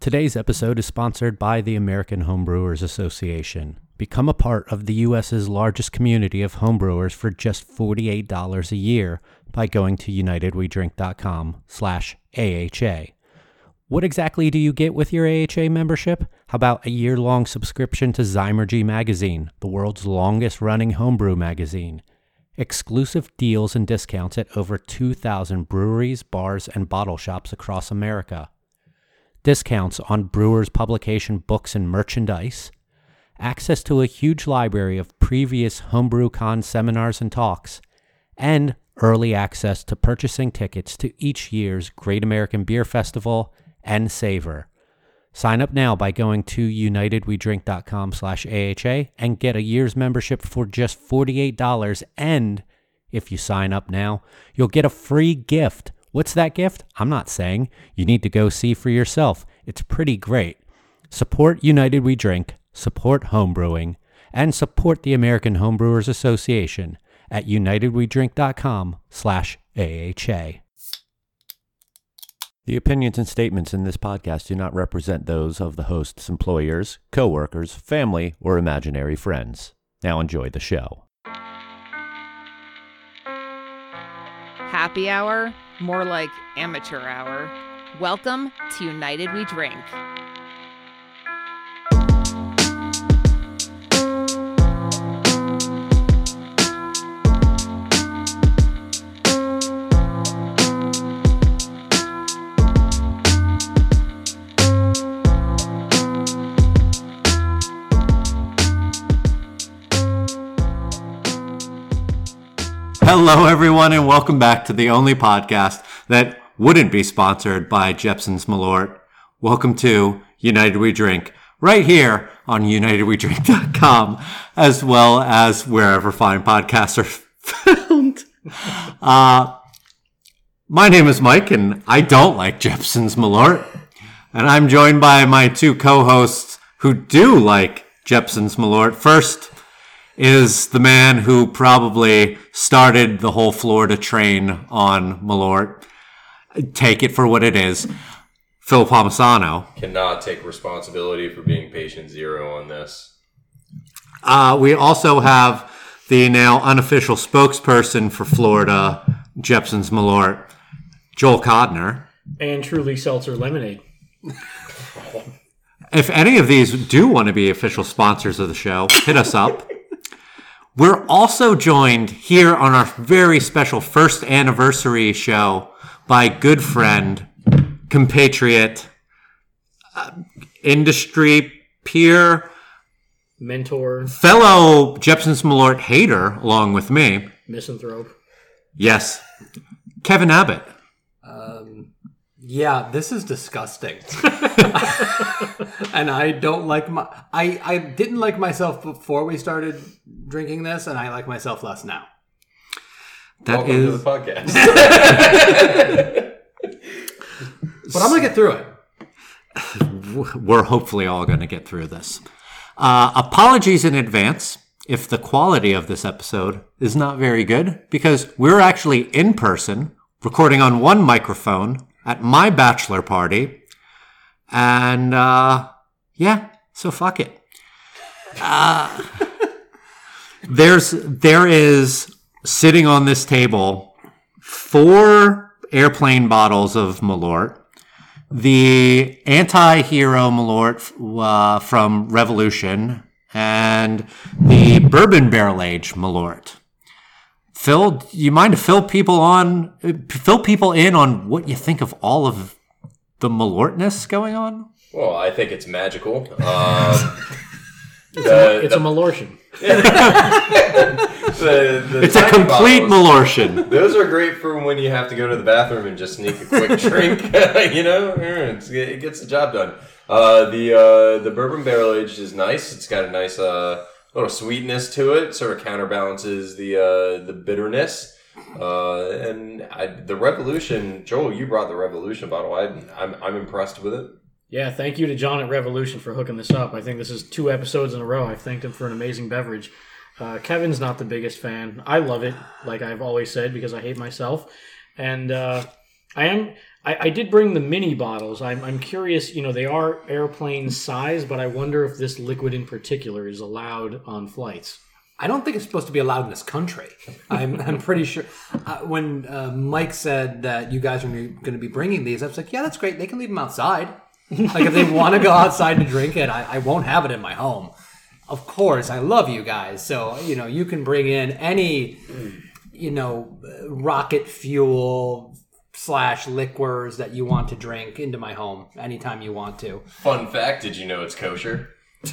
Today's episode is sponsored by the American Homebrewers Association. Become a part of the U.S.'s largest community of homebrewers for just $48 a year by going to unitedwedrink.com slash AHA. What exactly do you get with your AHA membership? How about a year-long subscription to Zymurgy Magazine, the world's longest-running homebrew magazine? Exclusive deals and discounts at over 2,000 breweries, bars, and bottle shops across America. Discounts on Brewers publication books and merchandise. Access to a huge library of previous HomebrewCon seminars and talks. And early access to purchasing tickets to each year's Great American Beer Festival and Savor. Sign up now by going to unitedwedrink.com slash AHA and get a year's membership for just $48. And if you sign up now, you'll get a free gift. What's that gift? I'm not saying. You need to go see for yourself. It's pretty great. Support United We Drink, support homebrewing, and support the American Homebrewers Association at unitedwedrink.com slash AHA. The opinions and statements in this podcast do not represent those of the host's employers, coworkers, family, or imaginary friends. Now enjoy the show. Happy hour, more like amateur hour. Welcome to United We Drink. Hello, everyone, and welcome back to the only podcast that wouldn't be sponsored by Jeppson's Malort. Welcome to United We Drink, right here on UnitedWeDrink.com, as well as wherever fine podcasts are found. Uh, my name is Mike, and I don't like Jeppson's Malort. And I'm joined by my two co-hosts who do like Jeppson's Malort. First is the man who probably started the whole Florida train on Malort. Take it for what it is. Phil Palmisano. Cannot take responsibility for being patient zero on this. Uh, we also have the now unofficial spokesperson for Florida, Jeppson's Malort, Joel Codner. and truly seltzer lemonade. If any of these do want to be official sponsors of the show, hit us up. We're also joined here on our very special first anniversary show by good friend, compatriot, uh, industry peer, Mentor, fellow Jeppson's Malort hater, along with me. misanthrope. Yes, Kevin Abbott. Yeah, this is disgusting. and I don't like my I I didn't like myself before we started drinking this and I like myself less now. That Welcome is to the podcast. But I'm going to get through it. we're hopefully all going to get through this. Uh, apologies in advance if the quality of this episode is not very good, because we're actually in person recording on one microphone at my bachelor party. And uh, yeah, so fuck it. Uh, there's there is sitting on this table four airplane bottles of Malort the anti-hero Malort uh, from Revolution and the bourbon barrel aged Malort. Phil, do you mind to fill people on, fill people in on what you think of all of the Malortness going on? well, I think it's magical. Um, It's, the- a, it's a Malortian. the- the It's a complete bottles, Malortian. Those are great for when you have to go to the bathroom and just sneak a quick drink. you know, It's- it gets the job done. Uh, the uh, the bourbon barrel aged is nice. It's got a nice uh, little sweetness to it. Sort of counterbalances the uh, the bitterness. Uh, and I, the Revolution, Joel, you brought the Revolution bottle. I, I'm I'm impressed with it. Yeah, thank you to John at Revolution for hooking this up. I think this is two episodes in a row. I've thanked him for an amazing beverage. Uh, Kevin's not the biggest fan. I love it, like I've always said, because I hate myself. And uh, I am. I, I did bring the mini bottles. I'm, I'm curious. You know, they are airplane size, but I wonder if this liquid in particular is allowed on flights. I don't think it's supposed to be allowed in this country. I'm, I'm pretty sure. Uh, when uh, Mike said that you guys are going to be bringing these, I was like, yeah, that's great. They can leave them outside. like if they want to go outside to drink it, I, I won't have it in my home. Of course, I love you guys, so you know you can bring in any, you know, rocket fuel slash liquors that you want to drink into my home anytime you want to. Fun fact: Did you know it's kosher?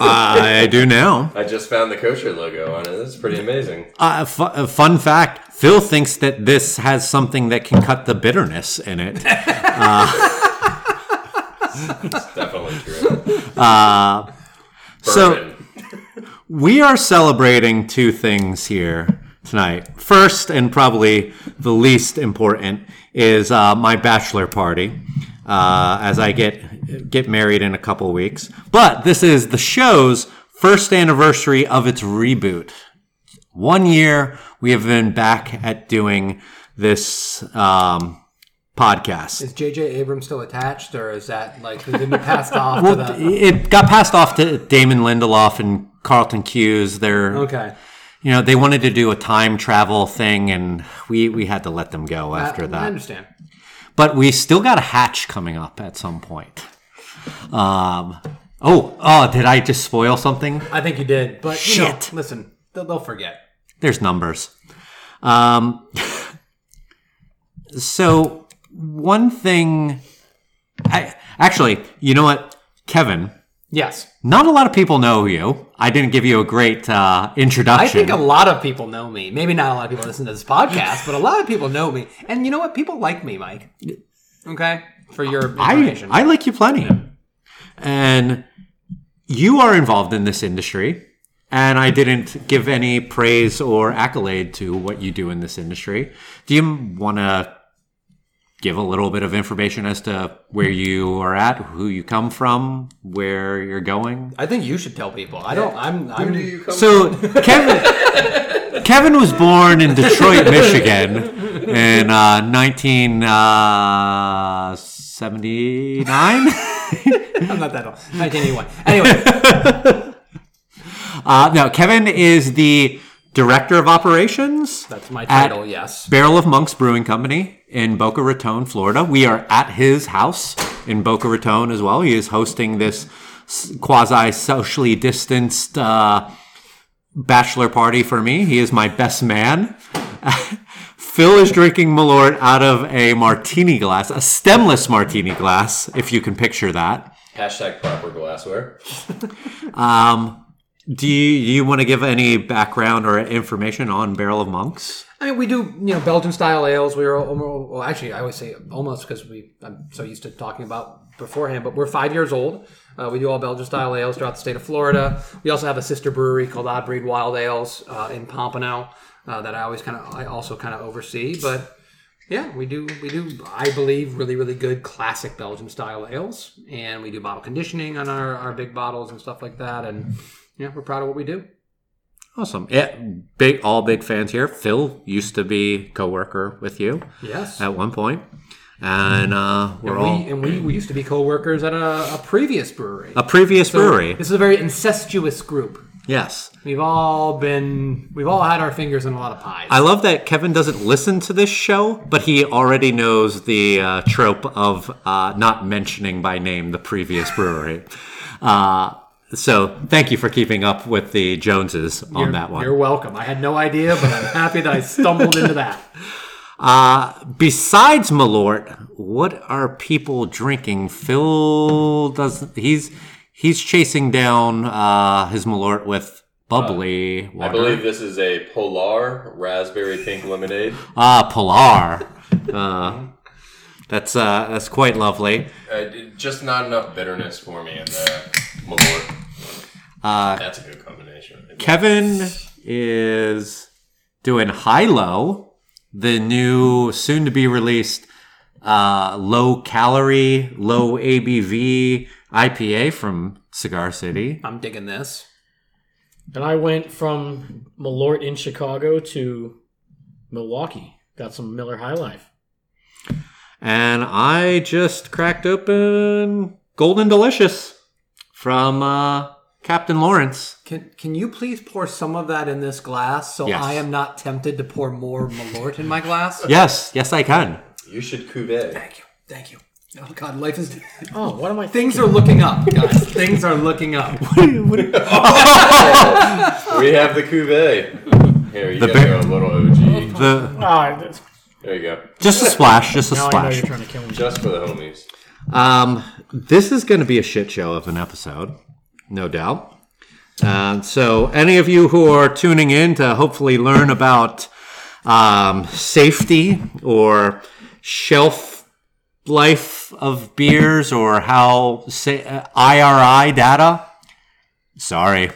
I do now. I just found the kosher logo on it. It's pretty amazing. Uh, fu- a fun fact Phil thinks that this has something that can cut the bitterness in it. Uh, it's definitely true. Uh, so we are celebrating two things here tonight. First, and probably the least important, is uh, my bachelor party. Uh, as I get get married in a couple weeks, but this is the show's first anniversary of its reboot. One year we have been back at doing this um, podcast. Is J.J. Abrams still attached, or is that like it been passed off Well, to the? it got passed off to Damon Lindelof and Carlton Cuse. They're Okay. You know they wanted to do a time travel thing, and we we had to let them go after I, I understand. But we still got a hatch coming up at some point. Um. Oh, oh! Did I just spoil something? I think you did, but you know, listen, they'll, they'll forget. There's numbers. Um. So one thing, I actually, you know what, Kevin. Yes, Not a lot of people know you. I didn't give you a great uh, introduction. I think a lot of people know me. Maybe not a lot of people listen to this podcast, but a lot of people know me. And you know what? People like me, Mike. Okay, for your I. I like you plenty. And you are involved in this industry. And I didn't give any praise or accolade to what you do in this industry. Do you want to give a little bit of information as to where you are at, who you come from, where you're going? I think you should tell people. I don't. I'm. I'm. Who do you come So Kevin, Kevin was born in Detroit, Michigan, in uh, 1979. I'm not that old. 1981. Anyway, uh, no, Kevin is the director of operations. that's my At- title. yes. Barrel of Monks Brewing Company in Boca Raton, Florida. We are at his house in Boca Raton as well. He is hosting this quasi socially distanced uh, bachelor party for me. He is my best man. Phil is drinking Malort out of a martini glass, a stemless martini glass, if you can picture that. Hashtag proper glassware. Um, do you, do you want to give any background or information on Barrel of Monks? I mean, we do, you know, Belgian style ales. We are well, actually, I always say almost because we, I'm so used to talking about beforehand, but we're five years old. Uh, we do all Belgian style ales throughout the state of Florida. We also have a sister brewery called Odd Breed Wild Ales uh, in Pompano uh, that I always kind of, I also kind of oversee. But yeah, we do, we do, I believe, really, really good classic Belgian style ales. And we do bottle conditioning on our, our big bottles and stuff like that. And yeah, we're proud of what we do. Awesome. Yeah, big all big fans here. Phil used to be coworker with you Yes. at one point, and uh, we're And all and we, we used to be co-workers at a, a previous brewery. a previous So brewery. This is a very incestuous group. Yes, We've all been, we've all had our fingers in a lot of pies. I love that Kevin doesn't listen to this show, but he already knows the uh, trope of uh, not mentioning by name the previous brewery. Uh, so thank you for keeping up with the Joneses on you're, that one. You're welcome. I had no idea, but I'm happy that I stumbled into that. Uh, besides Malort, what are people drinking? Phil does he's he's chasing down uh, his Malort with bubbly I water. believe this is a Polar raspberry pink lemonade. ah Polar. Uh, that's uh, that's quite lovely. Uh, just not enough bitterness for me in the Malort. Uh, That's a good combination. Kevin is doing High Low, the new soon to be released uh, low calorie, low ABV IPA from Cigar City. I'm digging this. And I went from Malort in Chicago to Milwaukee. Got some Miller High Life. And I just cracked open Golden Delicious from uh, Captain Lawrence. Can can you please pour some of that in this glass so Yes. I am not tempted to pour more Malort in my glass? Yes, yes, I can. You should cuvee. Thank you. Thank you. Oh God, life is. Oh, what am I? Things are looking up, guys. Things are looking up. We have the cuvee. Here, you The gotta bear- go a little OG. The Ah, that's- There you go. just a splash, just a now I know splash. you're trying to kill me. Just for the homies. Um, this is going to be a shit show of an episode, no doubt. Uh, so, any of you who are tuning in to hopefully learn about um, safety or shelf life of beers or how say, uh, IRI data, sorry,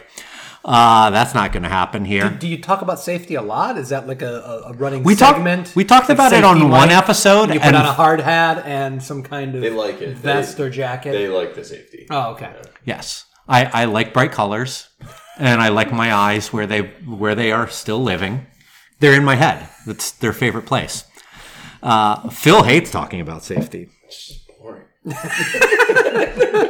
uh, that's not going to happen here. Do you talk about safety a lot? Is that like a, a, a running We talked- segment? we talked Like about it on safety one episode, You put and- on a hard hat and some kind of They like it. vest They- or jacket. They like the safety. oh, okay. Yes, I, I like bright colors, and I like my eyes where they where they are still living. They're in my head. That's their favorite place. Uh, Phil hates talking about safety. Boring.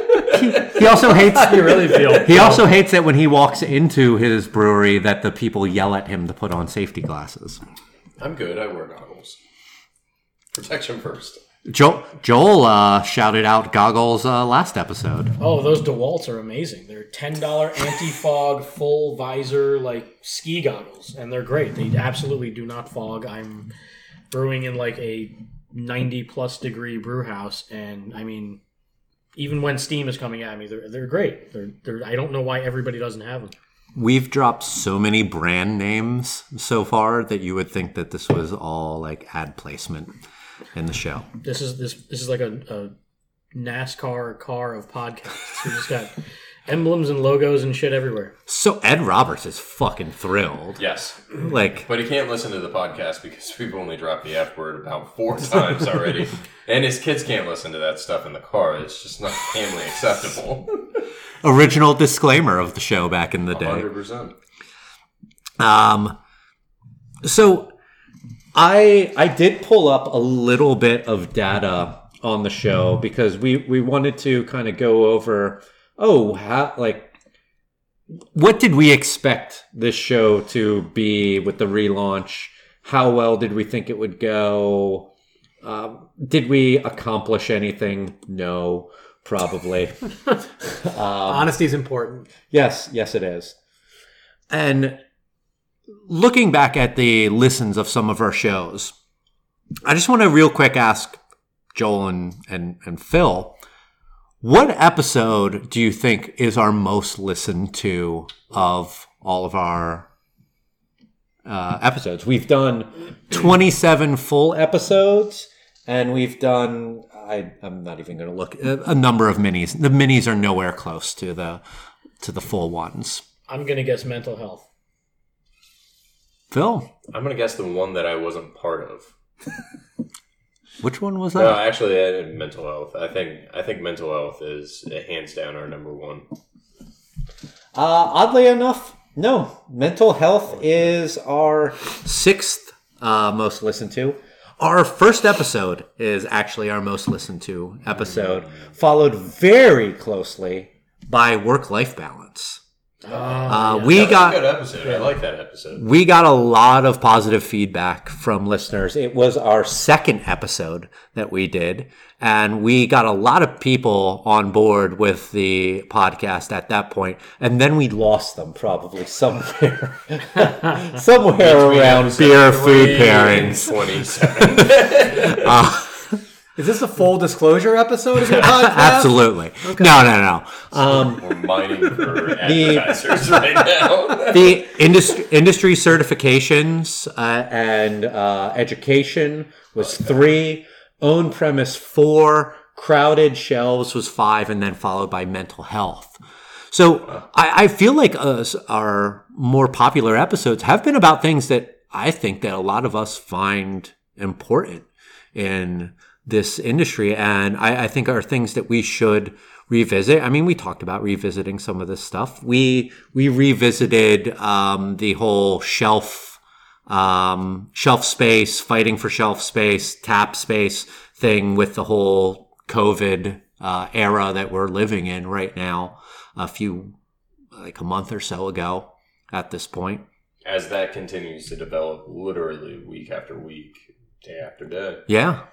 He also hates. You really feel? He also hates that when he walks into his brewery, that the people yell at him to put on safety glasses. I'm good. I wear goggles. Protection first. Joel, Joel uh, shouted out goggles uh, last episode. Oh, those DeWalt's are amazing. They're ten dollar anti fog full visor like ski goggles, and they're great. They absolutely do not fog. I'm brewing in like a ninety plus degree brew house, and I mean, even when steam is coming at me, they're they're great. They're they're. I don't know why everybody doesn't have them. We've dropped so many brand names so far that you would think that this was all like ad placement in the show. This is this this is like a, a NASCAR car of podcasts. We just got emblems and logos and shit everywhere. So Ed Roberts is fucking thrilled. Yes. Like, But he can't listen to the podcast because we've only dropped the F word about four times already. and his kids can't listen to that stuff in the car. It's just not family acceptable. original disclaimer of the show back in the day. 100%. Um, so I I did pull up a little bit of data on the show because we we wanted to kind of go over oh how like what did we expect this show to be with the relaunch? How well did we think it would go? Um, did we accomplish anything? No, probably. Honesty is important. Yes, yes, it is. And looking back at the listens of some of our shows, I just want to real quick ask Joel and, and, and Phil, what episode do you think is our most listened to of all of our uh, episodes? We've done 27 full episodes, and we've done, I, I'm not even going to look, a, a number of minis. The minis are nowhere close to the to the full ones. I'm gonna guess mental health. Phil, I'm going to guess the one that I wasn't part of. which one was that? No, actually, I did mental health. I think I think mental health is uh, hands down our number one. Uh, oddly enough, no. Mental health is our sixth uh, most listened to. Our first episode is actually our most listened to episode, followed very closely by work life balance. Uh, we That got a good episode. I like that episode. we got a lot of positive feedback from listeners. It was our second episode that we did, and we got a lot of people on board with the podcast at that point. and then we lost them probably somewhere, somewhere around beer food pairings. Twenty-seven. Is this a full disclosure episode of your podcast? Absolutely, no, no, no. Um, We're mining for advertisers right now. the industry industry certifications uh, and uh, education was three. Own premise four. Crowded shelves was five and then followed by mental health. So I, I feel like us, our more popular episodes have been about things that i think that a lot of us find important in this industry and I, I think are things that we should revisit i mean we talked about revisiting some of this stuff we we revisited um, the whole shelf um, shelf space fighting for shelf space tap space thing with the whole COVID uh, era that we're living in right now. A few, like a month or so ago, at this point. As that continues to develop, literally week after week, day after day. Yeah,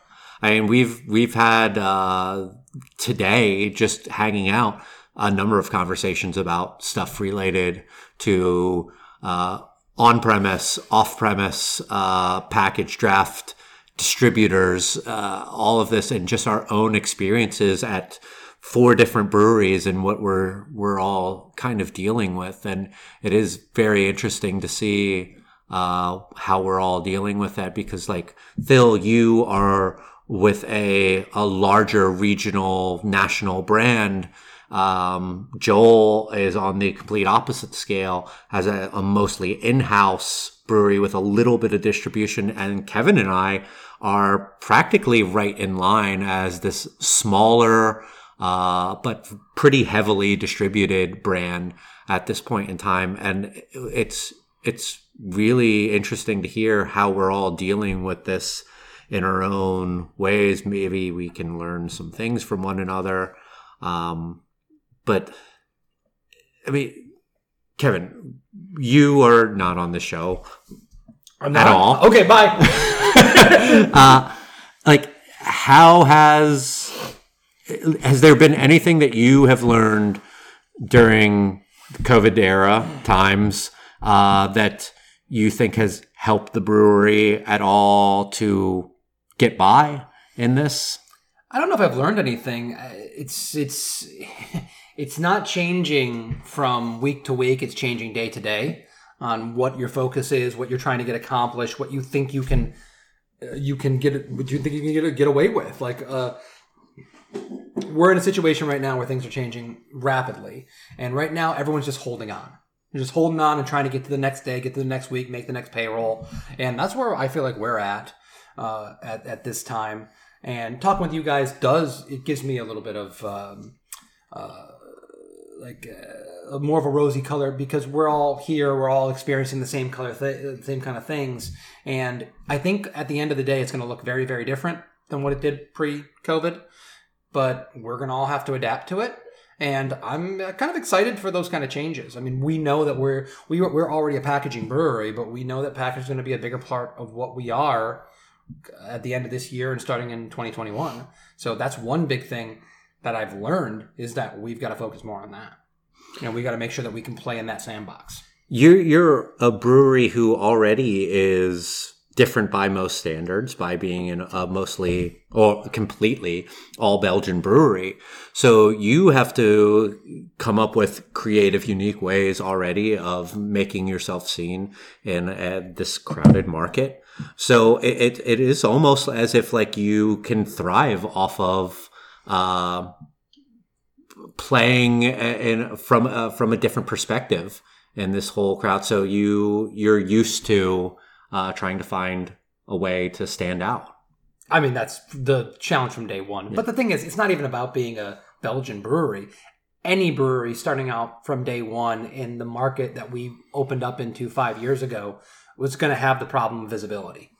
I mean we've we've had uh, today just hanging out a number of conversations about stuff related to uh, on premise, off premise, uh, package draft distributors, uh, all of this, and just our own experiences at four different breweries and what we're we're all kind of dealing with. And it is very interesting to see uh, how we're all dealing with that because, like Phil, you are with a a larger regional national brand. Um, Joel is on the complete opposite scale, has a, a mostly in-house brewery with a little bit of distribution, and Kevin and I are practically right in line as this smaller uh, but pretty heavily distributed brand at this point in time, and it's it's really interesting to hear how we're all dealing with this in our own ways. Maybe we can learn some things from one another. Um, but I mean, Kevin, you are not on the show I'm at all. Okay, bye. uh, like, how has has there been anything that you have learned during the COVID era times uh, that you think has helped the brewery at all to get by in this? I don't know if I've learned anything. Uh, It's it's it's not changing from week to week. It's changing day to day on what your focus is, what you're trying to get accomplished, what you think you can uh, you can get what you think you can get get away with. Like uh, we're in a situation right now where things are changing rapidly, and right now everyone's just holding on. You're just holding on and trying to get to the next day, get to the next week, make the next payroll, and that's where I feel like we're at uh, at at this time. And talking with you guys does it gives me a little bit of um, uh, like uh, more of a rosy color because we're all here, we're all experiencing the same color, th- same kind of things. And I think at the end of the day, it's going to look very, very different than what it did pre-COVID. But we're going to all have to adapt to it. And I'm uh, kind of excited for those kind of changes. I mean, we know that we're we, we're already a packaging brewery, but we know that packaging is going to be a bigger part of what we are at the end of this year and starting in 2021. So that's one big thing that I've learned is that we've got to focus more on that. You know, we got to make sure that we can play in that sandbox. You're you're a brewery who already is different by most standards by being in a mostly or completely all Belgian brewery. So you have to come up with creative, unique ways already of making yourself seen in uh, this crowded market. So it, it, it is almost as if like you can thrive off of uh, playing in from uh, from a different perspective in this whole crowd. So you you're used to uh, trying to find a way to stand out. I mean, that's the challenge from day one. But the thing is, it's not even about being a Belgian brewery. Any brewery starting out from day one in the market that we opened up into five years ago was going to have the problem of visibility.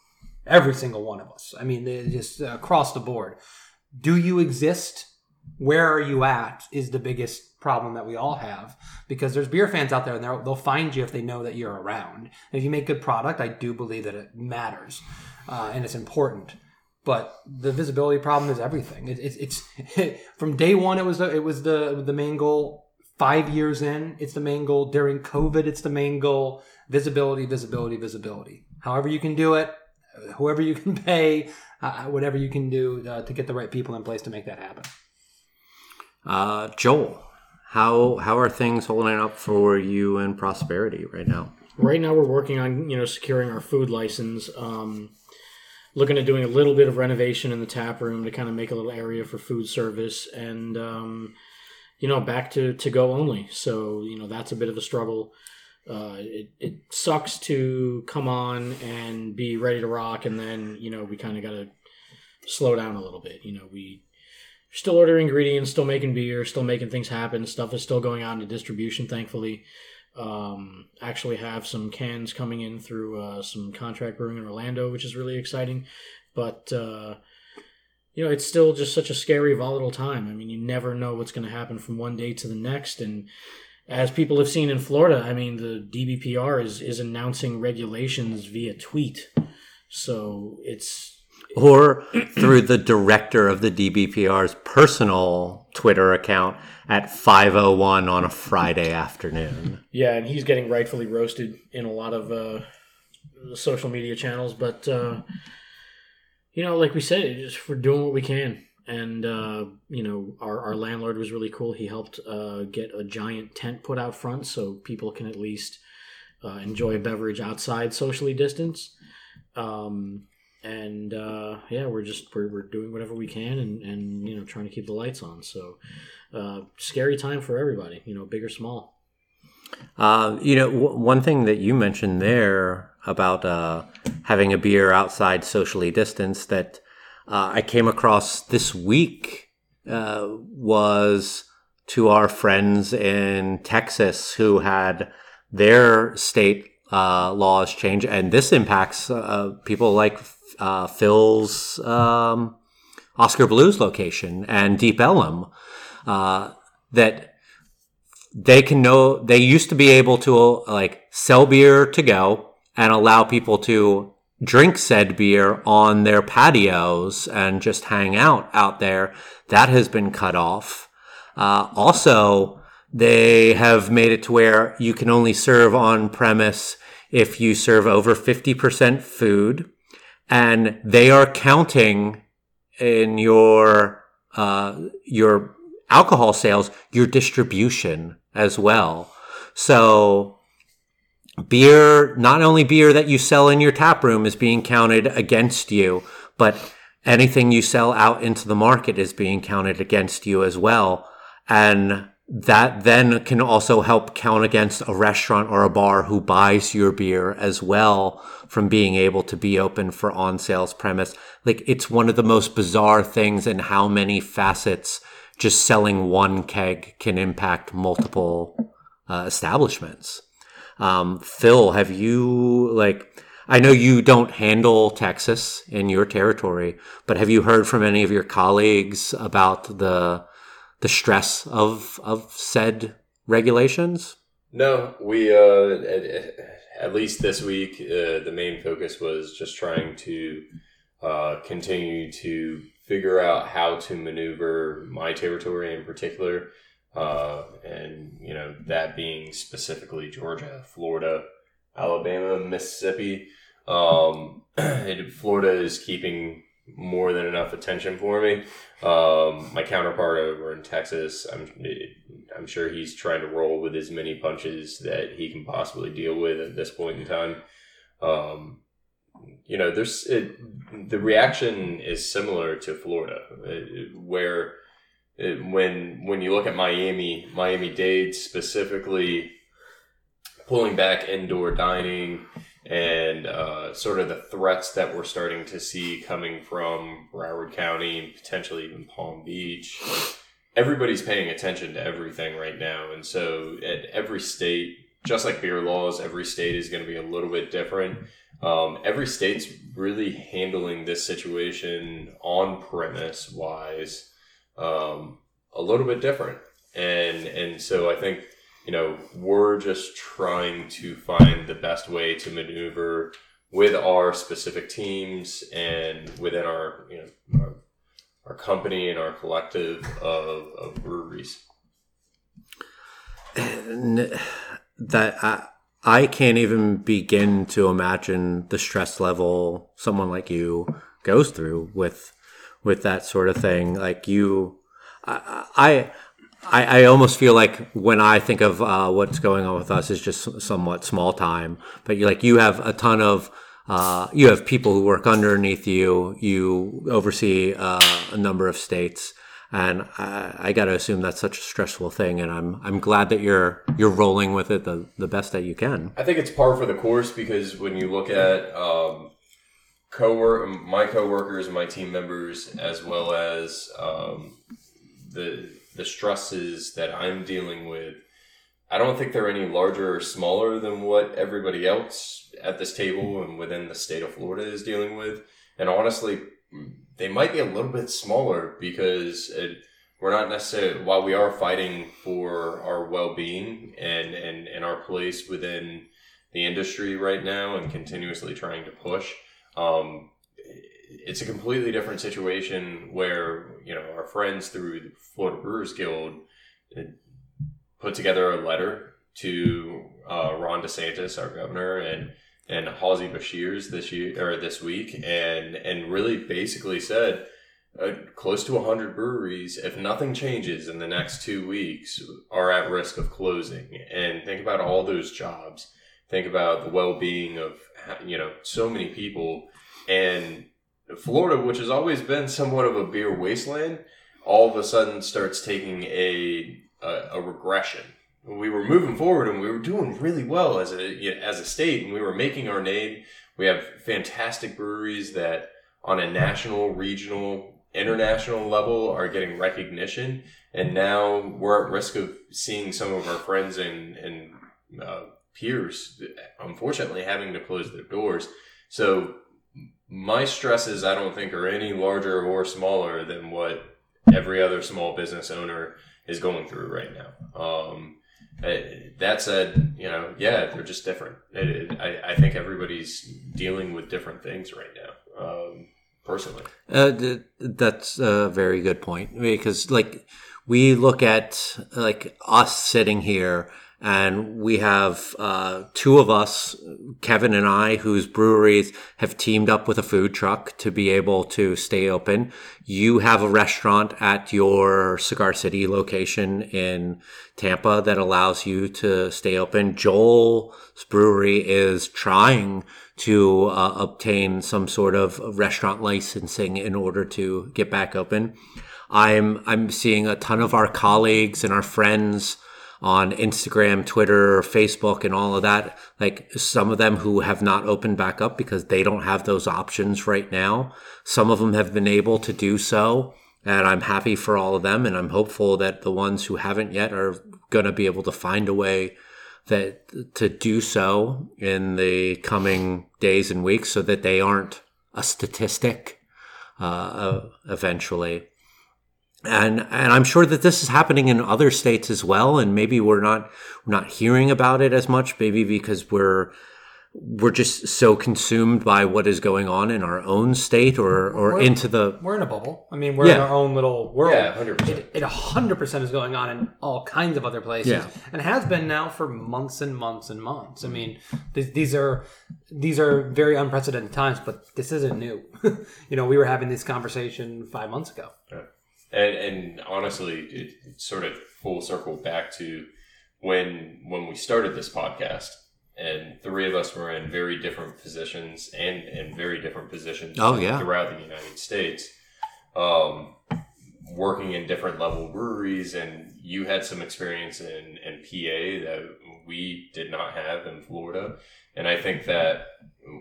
Every single one of us. I mean, just across the board. Do you exist? Where are you at? Is the biggest problem that we all have because there's beer fans out there and they'll find you if they know that you're around. If you make good product, I do believe that it matters uh, and it's important but the visibility problem is everything. It, it, it's from day one. It was the, it was the the main goal. Five years in, it's the main goal. During COVID, it's the main goal. Visibility, visibility, visibility. However you can do it, whoever you can pay, uh, whatever you can do uh, to get the right people in place to make that happen. Uh, Joel, how how are things holding up for you in prosperity right now? Right now, we're working on you know securing our food license. Um, looking at doing a little bit of renovation in the tap room to kind of make a little area for food service, and um, you know back to to go only. So you know that's a bit of a struggle. Uh, it, it sucks to come on and be ready to rock, and then you know we kind of got to slow down a little bit. You know we still ordering ingredients, still making beer, still making things happen. Stuff is still going out into distribution, thankfully um, actually have some cans coming in through uh, some contract brewing in Orlando, which is really exciting. But uh, you know, it's still just such a scary, volatile time. I mean, you never know what's going to happen from one day to the next. And as people have seen in Florida, I mean, the DBPR is, is announcing regulations via tweet. So it's, or through the director of the DBPR's personal Twitter account at 5:01 on a Friday afternoon. yeah, and he's getting rightfully roasted in a lot of uh, social media channels. But, uh, you know, like we said, just we're doing what we can. And, uh, you know, our, our landlord was really cool. He helped uh, get a giant tent put out front so people can at least uh, enjoy a beverage outside socially distanced. Um, and uh, yeah, we're just we're, we're doing whatever we can and, and you know trying to keep the lights on. So uh, scary time for everybody, you know, big or small. Uh, you know, w- one thing that you mentioned there about having a beer outside socially distanced that uh, I came across this week uh, was to our friends in Texas who had their state uh, laws change, and this impacts uh, people like uh, Phil's um, Oskar Blues location and Deep Ellum. Uh, that they can know they used to be able to like sell beer to go and allow people to drink said beer on their patios and just hang out out there. That has been cut off. Uh, also, they have made it to where you can only serve on premise if you serve over 50% food and they are counting in your, uh, your alcohol sales, your distribution as well. So beer, not only beer that you sell in your tap room is being counted against you, but anything you sell out into the market is being counted against you as well. And that then can also help count against a restaurant or a bar who buys your beer as well from being able to be open for on sales premise. Like it's one of the most bizarre things in how many facets just selling one keg can impact multiple uh, establishments. Um, Phil, have you like? I know you don't handle Texas in your territory, but have you heard from any of your colleagues about the the stress of of said regulations? No, we uh, at, at least this week, uh, the main focus was just trying to uh, continue to figure out how to maneuver my territory in particular, uh, and you know that being specifically Georgia, Florida, Alabama, Mississippi. Um, Florida is keeping more than enough attention for me. Um, my counterpart over in Texas, I'm I'm sure he's trying to roll with as many punches that he can possibly deal with at this point in time. Um, you know, there's it, the reaction is similar to Florida, where it, when when you look at Miami, Miami Dade specifically pulling back indoor dining and uh, sort of the threats that we're starting to see coming from Broward County and potentially even Palm Beach. Everybody's paying attention to everything right now. And so at every state, just like beer laws, every state is going to be a little bit different. Um, every state's really handling this situation on premise wise um, a little bit different. And, and so I think you know, we're just trying to find the best way to maneuver with our specific teams and within our, you know, our, our company and our collective of, of breweries. And that I, I can't even begin to imagine the stress level someone like you goes through with with that sort of thing. Like you, I, I I, almost feel like when I think of uh, what's going on with us is just somewhat small time. But you like you have a ton of uh, you have people who work underneath you. You oversee uh, a number of states, and I, I got to assume that's such a stressful thing. And I'm I'm glad that you're you're rolling with it the the best that you can. I think it's par for the course because when you look at um, co my coworkers, my team members, as well as um, the the stresses that I'm dealing with, I don't think they're any larger or smaller than what everybody else at this table and within the state of Florida is dealing with. And honestly, they might be a little bit smaller because it, we're not necessarily while we are fighting for our well-being and and and our place within the industry right now and continuously trying to push. Um, it's a completely different situation where you know our friends through the Florida Brewers Guild uh, put together a letter to uh, Ron DeSantis, our governor, and and Halsey Beshears this year or this week, and and really basically said. Uh, close to 100 breweries, if nothing changes in the next two weeks, are at risk of closing. And think about all those jobs. Think about the well being of, you know, so many people. And Florida, which has always been somewhat of a beer wasteland, all of a sudden starts taking a a, a regression. We were moving forward and we were doing really well as a you know, as a state, and we were making our name. We have fantastic breweries that, on a national, regional, international level, are getting recognition, and now we're at risk of seeing some of our friends and and uh, peers, unfortunately, having to close their doors. So my stresses I don't think are any larger or smaller than what every other small business owner is going through right now. Um, eh, that said, you know, yeah, they're just different. It, it, I, I think everybody's dealing with different things right now. Um, personally, uh, th- that's a very good point because, like, we look at like us sitting here and we have uh, two of us, Kevin and I, whose breweries have teamed up with a food truck to be able to stay open. You have a restaurant at your Cigar City location in Tampa that allows you to stay open. Joel's brewery is trying to uh, obtain some sort of restaurant licensing in order to get back open. I'm I'm seeing a ton of our colleagues and our friends on Instagram, Twitter, Facebook, and all of that. Like some of them who have not opened back up because they don't have those options right now. Some of them have been able to do so. And I'm happy for all of them. And I'm hopeful that the ones who haven't yet are going to be able to find a way that to do so in the coming days and weeks so that they aren't a statistic uh, eventually and and I'm sure that this is happening in other states as well. And maybe we're not we're not hearing about it as much, maybe because we're we're just so consumed by what is going on in our own state or or We're- into the We're in a bubble. I mean, we're in our own little world. Yeah, 100%. It, it 100% is going on in all kinds of other places. Yeah. And has been now for months and months and months. I mean, th- these are these are very unprecedented times, but this isn't new. you know, we were having this conversation 5 months ago. And and honestly, it, it sort of full circle back to when when we started this podcast, and three of us were in very different positions and in very different positions. Oh, yeah. throughout the United States, um, working in different level breweries, and you had some experience in in PA that we did not have in Florida, and I think that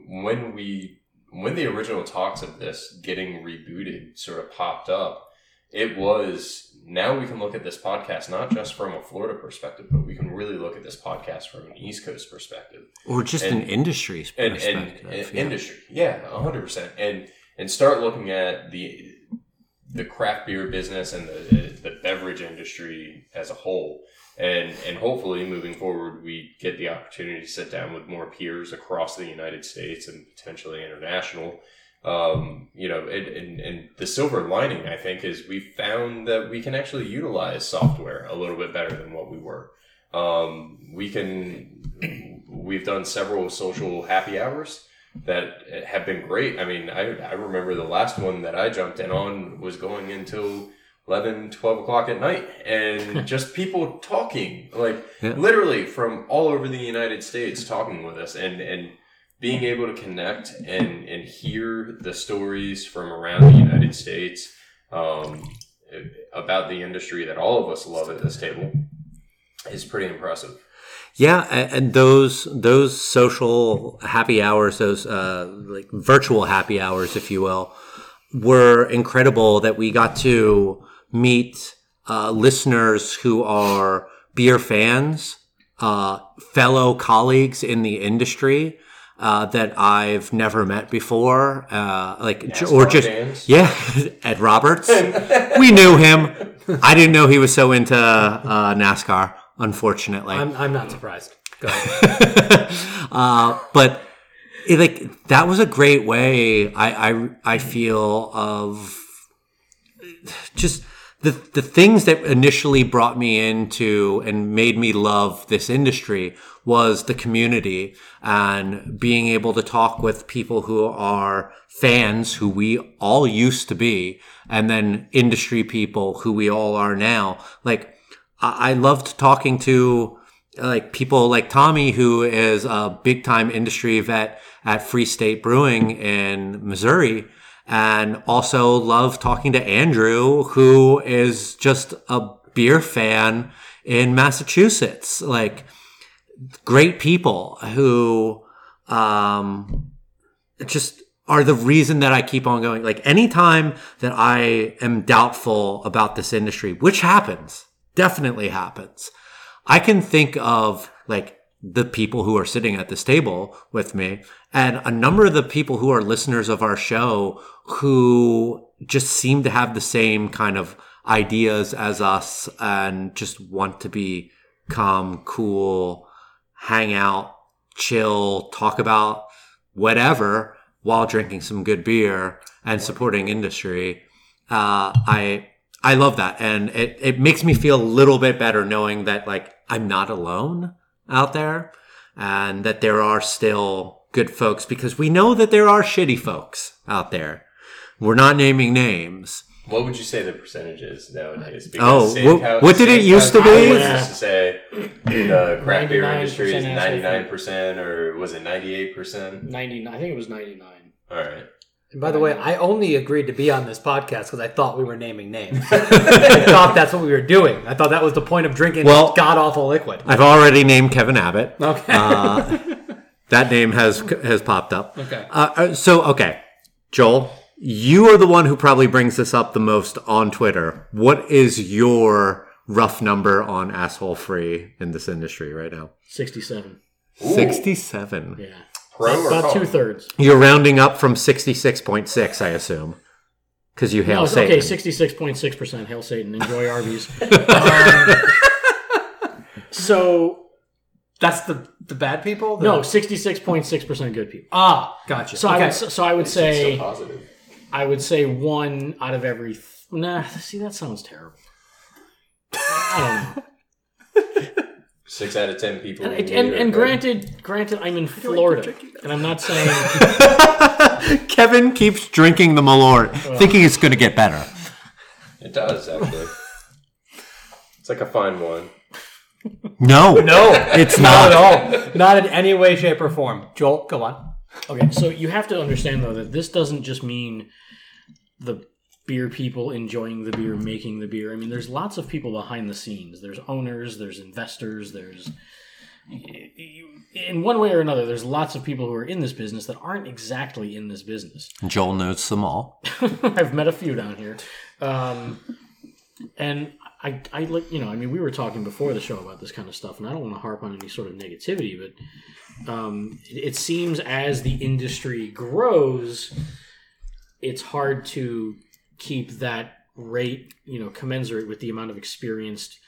when we when the original talks of this getting rebooted sort of popped up it was now we can look at this podcast not just from a Florida perspective, but we can really look at this podcast from an East Coast perspective or just And- an industry and, and, perspective. and yeah. industry. Yeah, hundred percent. And and start looking at the the craft beer business and the the beverage industry as a whole. And and hopefully moving forward, we get the opportunity to sit down with more peers across the United States and potentially international. Um, you know, and, and, and the silver lining, I think, is we found that we can actually utilize software a little bit better than what we were. Um, we can, we've done several social happy hours that have been great. I mean, I, I remember the last one that I jumped in on was going until 11, 12 o'clock at night and just people talking, like Yeah. literally from all over the United States talking with us and, and being able to connect and, and hear the stories from around the United States um, about the industry that all of us love at this table is pretty impressive. Yeah, and those those social happy hours, those uh, like virtual happy hours, if you will, were incredible. That we got to meet uh, listeners who are beer fans, uh, fellow colleagues in the industry, uh, that I've never met before, uh, like NASCAR or just fans? yeah, Ed Roberts. we knew him. I didn't know he was so into uh, NASCAR. Unfortunately, I'm, I'm not surprised. Go ahead. uh, but it, like that was a great way. I I, I feel of just the the things that initially brought me into and made me love this industry was the community and being able to talk with people who are fans who we all used to be and then industry people who we all are now. Like i, I loved talking to like people like tommy who is a big time industry vet at free state brewing in missouri and also love talking to Andrew, who is just a beer fan in Massachusetts. Like, great people who um, just are the reason that I keep on going. Like, anytime that I am doubtful about this industry, which happens, definitely happens, I can think of like the people who are sitting at this table with me and a number of the people who are listeners of our show who just seem to have the same kind of ideas as us and just want to be calm, cool, hang out, chill, talk about whatever while drinking some good beer and supporting industry. Uh, I I love that, and it it makes me feel a little bit better knowing that like I'm not alone out there, and that there are still good folks because we know that there are shitty folks out there. We're not naming names. What would you say the percentage is nowadays? Oh, Same what- Cow- what did it used to be? I was Yeah. just to say the craft beer industry is ninety nine percent, or was it ninety eight percent? 99. I think it was 99. All right. And by the way, I only agreed to be on this podcast because I thought we were naming names. I thought that's what we were doing. I thought that was the point of drinking Well- god awful liquid. I've already named Kevin Abbott. Okay. Uh, that name has has popped up. Okay. Uh, uh, so okay, Joel, you are the one who probably brings this up the most on Twitter. What is your rough number on asshole free in this industry right now? 67. Sixty-seven. Yeah. Pro or About two thirds. You're rounding up from sixty-six point six, I assume, because you hail No, it's Satan. okay, 66.6%. Hail Satan. Enjoy Arby's. um, so, That's the the bad people. The- no, 66.6% good people. Ah, gotcha. So I would so I would It's say still positive. I would say one out of every. Th- nah, see that sounds terrible. I don't know. Six out of ten people. And, we meet and, are and good. granted, granted, I'm in Florida, and I'm not saying Kevin keeps drinking the Malort, thinking it's going to get better. it does actually. it's like a fine one. No, no, it's not not. at all. Not in any way, shape, or form. Joel, go on. Okay, so you have to understand though that this doesn't just mean the beer people enjoying the beer, making the beer. I mean, there's lots of people behind the scenes. There's owners, there's investors, there's in one way or another, there's lots of people who are in this business that aren't exactly in this business. Joel knows them all. I've met a few down here, um, and I, I like you know, I mean, we were talking before the show about this kind of stuff, and I don't want to harp on any sort of negativity, but um, it, it seems as the industry grows, it's hard to keep that rate, you know, commensurate with the amount of experienced,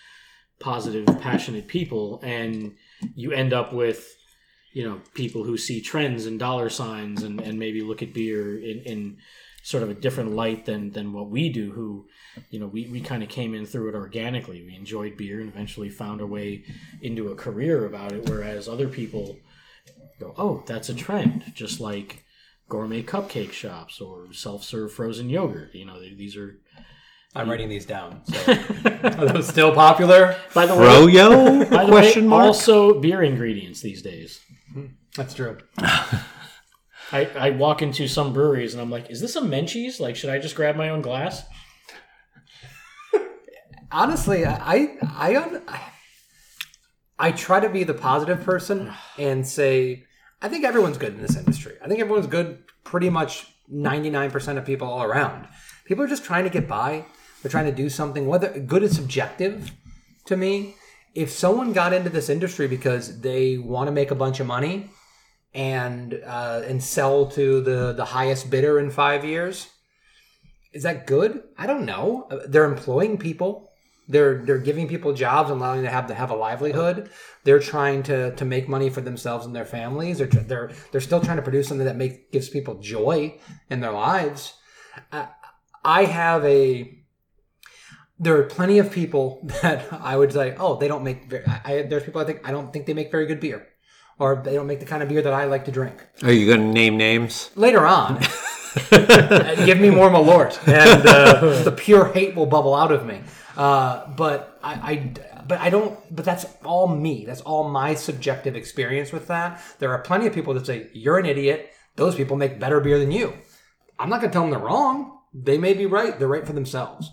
positive, passionate people, and you end up with you know people who see trends and dollar signs and, and maybe look at beer in, in sort of a different light than than what we do who you know we, we kind of came in through it organically. We enjoyed beer and eventually found our way into a career about it whereas other people go oh that's a trend just like gourmet cupcake shops or self-serve frozen yogurt you know these are I'm writing these down. So. Are those still popular? by the way Froyo? by the Question way, mark. also beer ingredients these days hmm, That's true. I, I walk into some breweries and I'm like, is this a Menchie's? Like, should I just grab my own glass? Honestly, I I I, I try to be the positive person and say I think everyone's good in this industry. I think everyone's good. Pretty much ninety nine percent of people all around. People are just trying to get by. They're trying to do something. Whether good is subjective to me. If someone got into this industry because they want to make a bunch of money and uh, and sell to the the highest bidder in five years. Is that good? I don't know. Uh, They're employing people. They're they're giving people jobs, and allowing them to have to have a livelihood. They're trying to to make money for themselves and their families. They're they're they're still trying to produce something that make gives people joy in their lives. I, I have a. There are plenty of people that I would say, oh, they don't make. Very, I, there's people I think I don't think they make very good beer, or they don't make the kind of beer that I like to drink Are you going to name names? later on. give me more Malort, and uh, the pure hate will bubble out of me. Uh, but I, I, but I don't. But that's all me. That's all my subjective experience with that. There are plenty of people that say you're an idiot. Those people make better beer than you. I'm not going to tell them they're wrong. They may be right. They're right for themselves.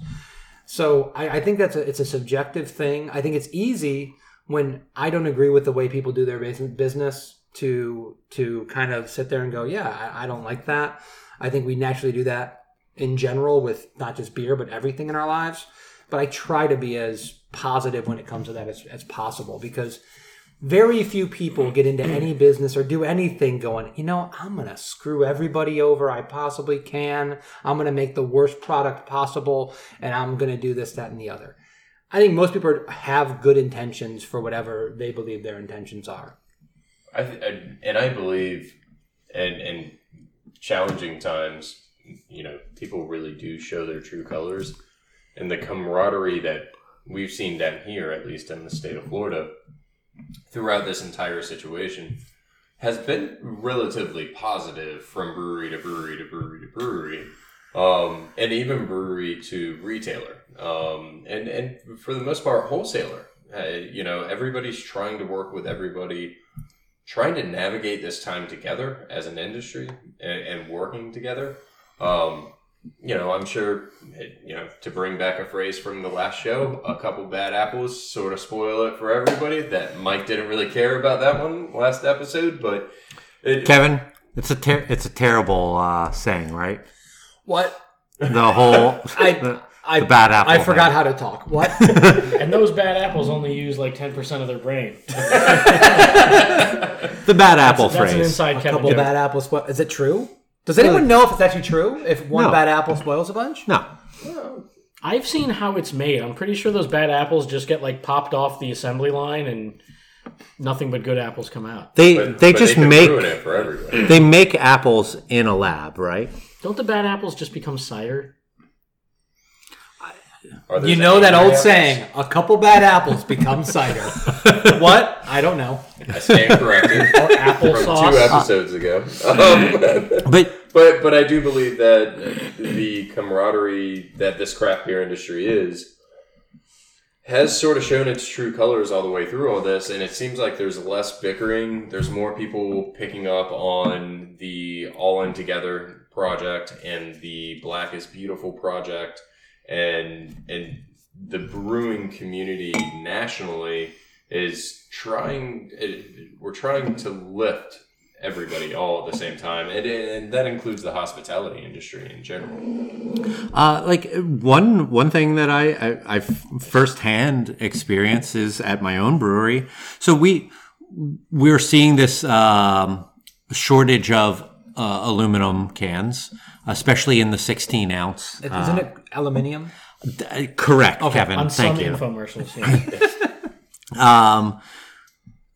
So I, I think that's a, it's a subjective thing. I think it's easy when I don't agree with the way people do their business to to kind of sit there and go, yeah, I, I don't like that. I think we naturally do that in general with not just beer but everything in our lives. But I try to be as positive when it comes to that as, as possible because very few people get into any business or do anything going, you know, I'm going to screw everybody over I possibly can. I'm going to make the worst product possible and I'm going to do this, that, and the other. I think most people have good intentions for whatever they believe their intentions are. I, th- and I believe, and and challenging times, you know, people really do show their true colors, and the camaraderie that we've seen down here, at least in the state of Florida, throughout this entire situation, has been relatively positive from brewery to brewery to brewery to brewery, um, and even brewery to retailer, um, and and for the most part, wholesaler. Uh, you know, everybody's trying to work with everybody trying to navigate this time together as an industry and, and working together. Um, you know, I'm sure, you know, to bring back a phrase from the last show, a couple bad apples sort of spoil it for everybody. That Mike didn't really care about that one last episode, but it, Kevin, it's a ter- it's a terrible uh, saying, right? What? The whole I I the bad apple. I forgot thing. how to talk. What? And those bad apples only use like 10% of their brain. the bad apple That's an phrase. inside Kevin couple joke. bad apples. What is it true? Does anyone know if it's actually true? If one No. bad apple spoils a bunch? No, I've seen how it's made. I'm pretty sure those bad apples just get like popped off the assembly line and nothing but good apples come out. they but- they but just can make ruin it for everybody. they make apples in a lab, right? Don't the bad apples just become cider? Are You know that old apples? saying, a couple bad apples become cider. what? I don't know. I stand corrected Or from applesauce? two episodes ago. Um, But But but I do believe that the camaraderie that this craft beer industry is has sort of shown its true colors all the way through all this, and it seems like there's less bickering. There's more people picking up on the All In Together project and the Black is Beautiful project, and and the brewing community nationally is trying. It, we're trying to lift everybody all at the same time, and, and that includes the hospitality industry in general. Uh, like one one thing that I, I I firsthand experience is at my own brewery. So we we're seeing this um, shortage of uh, aluminum cans, especially in the 16 ounce. Isn't it aluminium? Uh, correct, Kevin. On Thank some you. infomercials. Yeah. Um,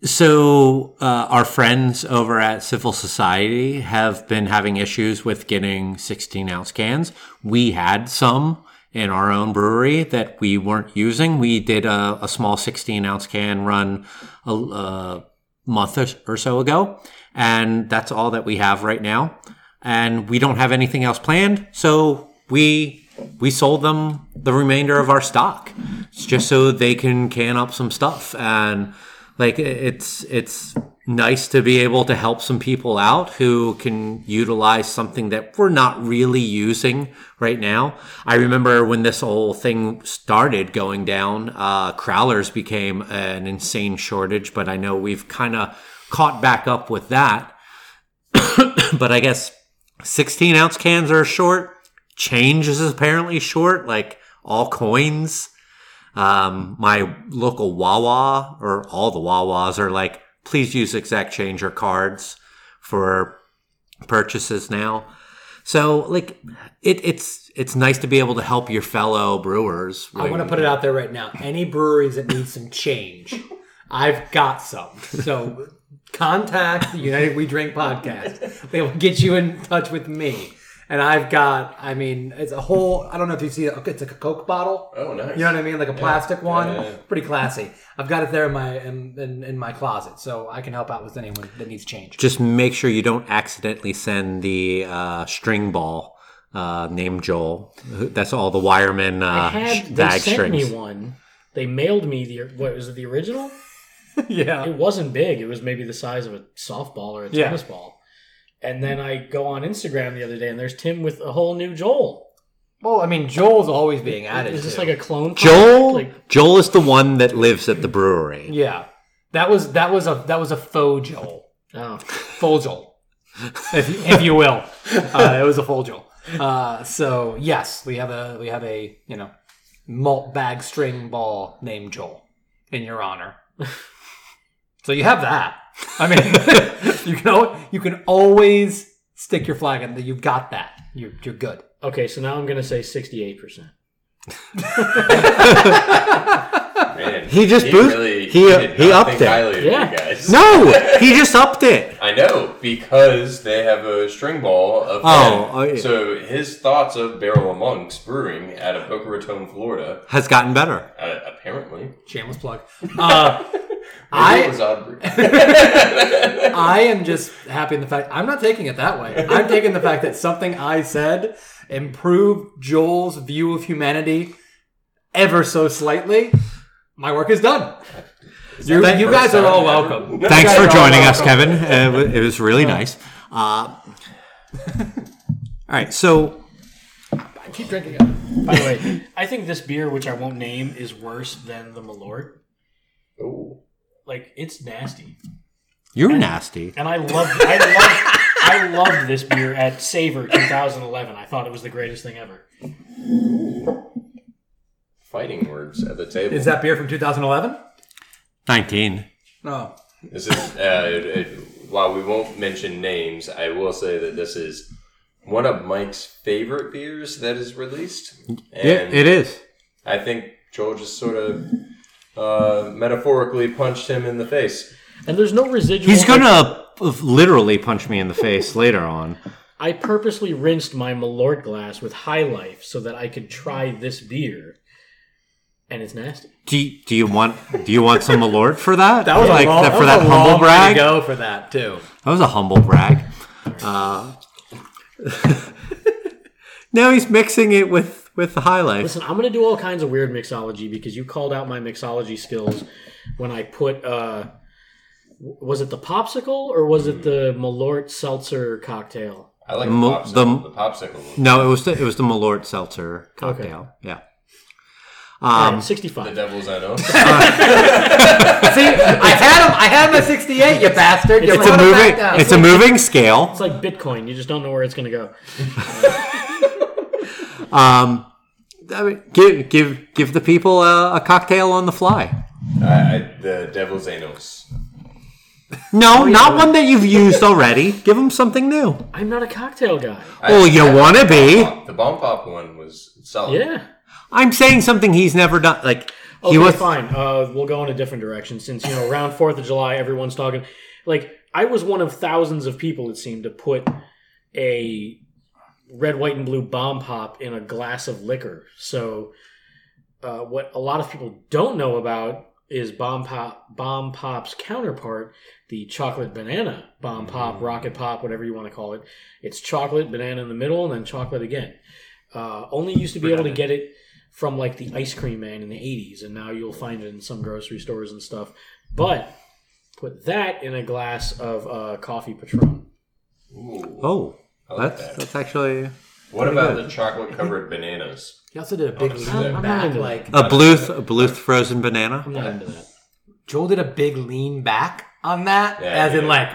so uh, our friends over at Civil Society have been having issues with getting 16 ounce cans. We had some in our own brewery that we weren't using. We did a, a small 16 ounce can run a, a month or- so ago, and that's all that we have right now. And we don't have anything else planned, so we we sold them the remainder of our stock just so they can can up some stuff and like it's it's nice to be able to help some people out who can utilize something that we're not really using right now. I remember when this whole thing started going down uh crowlers became an insane shortage but i know we've kind of caught back up with that. But i guess 16 ounce cans are short. Change is apparently short, like all coins. Um, my local Wawa or all the Wawas are like, please use exact change or cards for purchases now. So like it, it's it's nice to be able to help your fellow brewers. I want to put it out there right now. Any breweries that need some change, I've got some. So contact the United We Drink podcast. They will get you in touch with me. And I've got, I mean, it's a whole, I don't know if you see it, it's like a Coke bottle. Oh, nice. You know what I mean? Like a plastic one. yeah, yeah. Pretty classy. I've got it there in my in, in, in my closet, so I can help out with anyone that needs change. Just make sure you don't accidentally send the uh, string ball uh, named Joel. That's all the wireman uh, had they bag sent strings. me one. They mailed me the what was it the original? yeah. It wasn't big. It was maybe the size of a softball or a Yeah. tennis ball. And then I go on Instagram the other day, and there's Tim with a whole new Joel. Well, I mean, Joel's always being added. Is this to. like a clone? Joel. Like, Joel is the one that lives at the brewery. Yeah, that was that was a that was a faux Joel, oh, faux Joel, if you, if you will. Uh, it was a faux Joel. Uh, so yes, we have a we have a you know malt bag string ball named Joel in your honor. so you have that. I mean, you can you can always stick your flag in that. You've got that. You're you're good. okay. So now I'm gonna say 68 percent. Man, He just he boosted- really he, did he upped it. Yeah. you guys. No, he just upped it. I know because they have a string ball of Oh, oh, yeah. so his thoughts of Barrel of Monks Brewing out of Boca Raton, Florida, Has gotten better. uh, apparently, Shameless plug. Uh, I, I was. I am just happy in the fact I'm not taking it that way. I'm taking the fact that something I said improved Joel's view of humanity ever so slightly. My work is done. You, Thank- you guys are all welcome. You Thanks for joining us. Kevin. Uh, it was really nice. Uh, all right, so I Keep drinking it. By the way, I think this beer, which I won't name, is worse than the Malort. Ooh. Like it's nasty, you're nasty. and I love, I love, I loved this beer at Savor 2011. I thought it was the greatest thing ever. Fighting words at the table. Is that beer from 2011? 19. No. This is uh, it, it- while we won't mention names, I will say that this is one of Mike's favorite beers that is released. And Yeah, it is. I think Joel just sort of uh, metaphorically punched him in the face. And there's no residual. He's gonna uh, literally punch me in the face later on. I purposely rinsed my Malort glass with High Life so that I could try this beer, and it's nasty. Do you, do you want do you want some Malort for that? That was like a long, that- for that that was a humble long way brag. to go for that too. That was a humble brag. Uh, now he's mixing it with with the high life. Listen, I'm gonna do all kinds of weird mixology because you called out my mixology skills when I put. uh Was it the popsicle or was it the Malort seltzer cocktail? I like the the- popsicle. The, popsicle. No, it was the, it was the Malort seltzer cocktail. Yeah. All Um, right, The devil's I know. See, I had him. I had him at 68. You bastard. You it's a brought him back moving down. it's a moving scale. It's like Bitcoin. You just don't know where it's gonna go. Um, I mean, give give give the people a, a cocktail on the fly. I, I, the devil's anus. No, not one that you've used already. Give them something new. I'm not a cocktail guy. Oh, you want to be? The bomb pop one was solid. Yeah. I'm saying something he's never done. Like Okay, he was. fine. Uh, we'll go in a different direction since you know around Fourth of July, everyone's talking. Like I was one of thousands of people it seemed to put a red, white, and blue bomb pop in a glass of liquor. So uh, what a lot of people don't know about is bomb pop bomb pop's counterpart, the chocolate banana bomb pop, rocket pop, whatever you want to call it. It's chocolate banana in the middle, and then chocolate again. Uh, only used to be able to get it from like the ice cream man in the 80s and now you'll find it in some grocery stores and stuff but put that in a glass of uh, coffee patron Ooh, Oh, like that's that. that's actually What about the chocolate covered bananas? He also did a big I'm lean not back. into Like a Bluth a Bluth frozen banana. i'm not into that Joel did a big lean back on that, Yeah, as he in like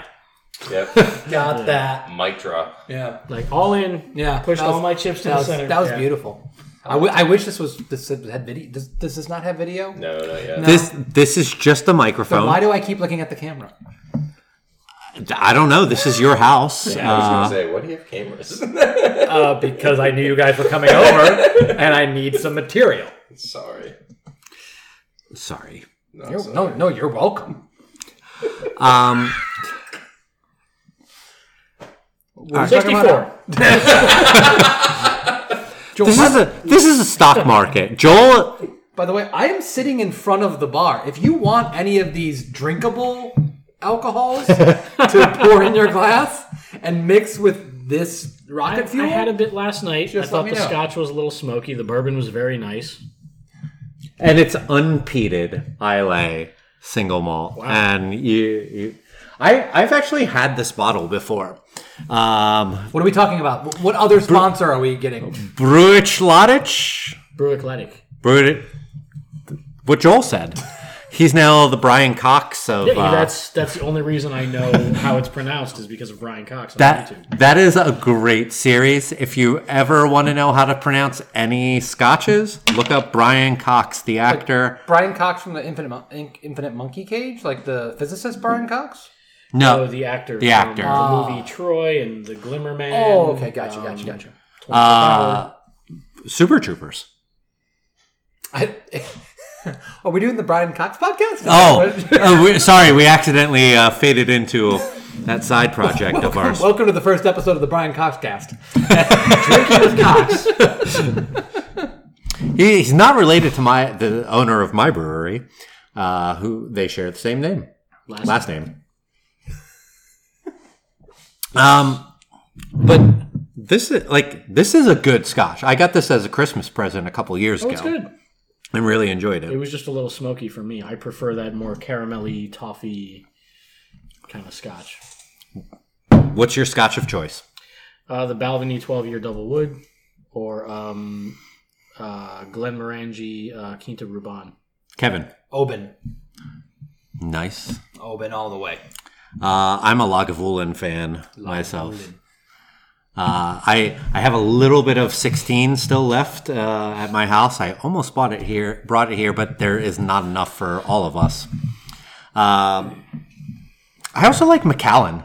Yep. got that. Mic drop. Yeah, like all in yeah. pushed was- all my chips to the was, center that was Yeah. beautiful. I, w- I wish this was this had video. Does, does this not have video? No, not yet. This this is just a Then microphone. why do I keep looking at the camera? I don't know. This is your house. I was Uh, gonna say, what do you have cameras? Uh, because I knew you guys were coming over, and I need some material. Sorry. sorry. No, You're- sorry. no, no, you're welcome. Um, Sixty-four. Joel, this is a this is a stock market. Joel, by the way, I am sitting in front of the bar. If you want any of these drinkable alcohols to pour in your glass and mix with this I, rocket I fuel, had a bit last night. I Just thought the know. scotch was a little smoky. The bourbon was very nice. and it's unpeated Islay single malt, wow. and you, you, I I've actually had this bottle before. Um, what are we talking about? What other sponsor are we getting? Bruichladdich, Brew Eclectic. Bruich, what Joel said. He's now the Brian Cox of Yeah, uh, that's that's the only reason I know how it's pronounced is because of Brian Cox on That YouTube. that is a great series. If you ever want to know how to pronounce any scotches, look up Brian Cox, the actor. Brian Cox from the Infinite Mon- In- Infinite Monkey Cage, like the physicist Brian Cox. Oh, No, the actor. The actor. The movie Troy and the Glimmer Man. Oh, okay, gotcha, um, gotcha, gotcha. uh, Super Troopers. I, are we doing the Brian Cox podcast? Oh, oh we, sorry, we accidentally uh, faded into that side project of ours. Welcome to the first episode of the Brian Cox cast. Drinking with Cox. He, he's not related to my the owner of my brewery, uh, who they share the same name, Last, last name. Um, but this is like this is a good Scotch. I got this as a Christmas present a couple years Oh, ago. it's good. and really enjoyed It it. was just a little smoky for me. I prefer that more caramelly, toffee kind of scotch. What's your Scotch of choice? Uh, the Balvenie 12 year double wood or um, uh, Glenmorangie uh, Quinta Ruban. Kevin. Oban. Nice. Oban all the way. Uh, I'm a Lagavulin fan myself. Uh, I I have a little bit of 16 still left uh, at my house. I almost bought it here, brought it here, but there is not enough for all of us. Um, I also like Macallan.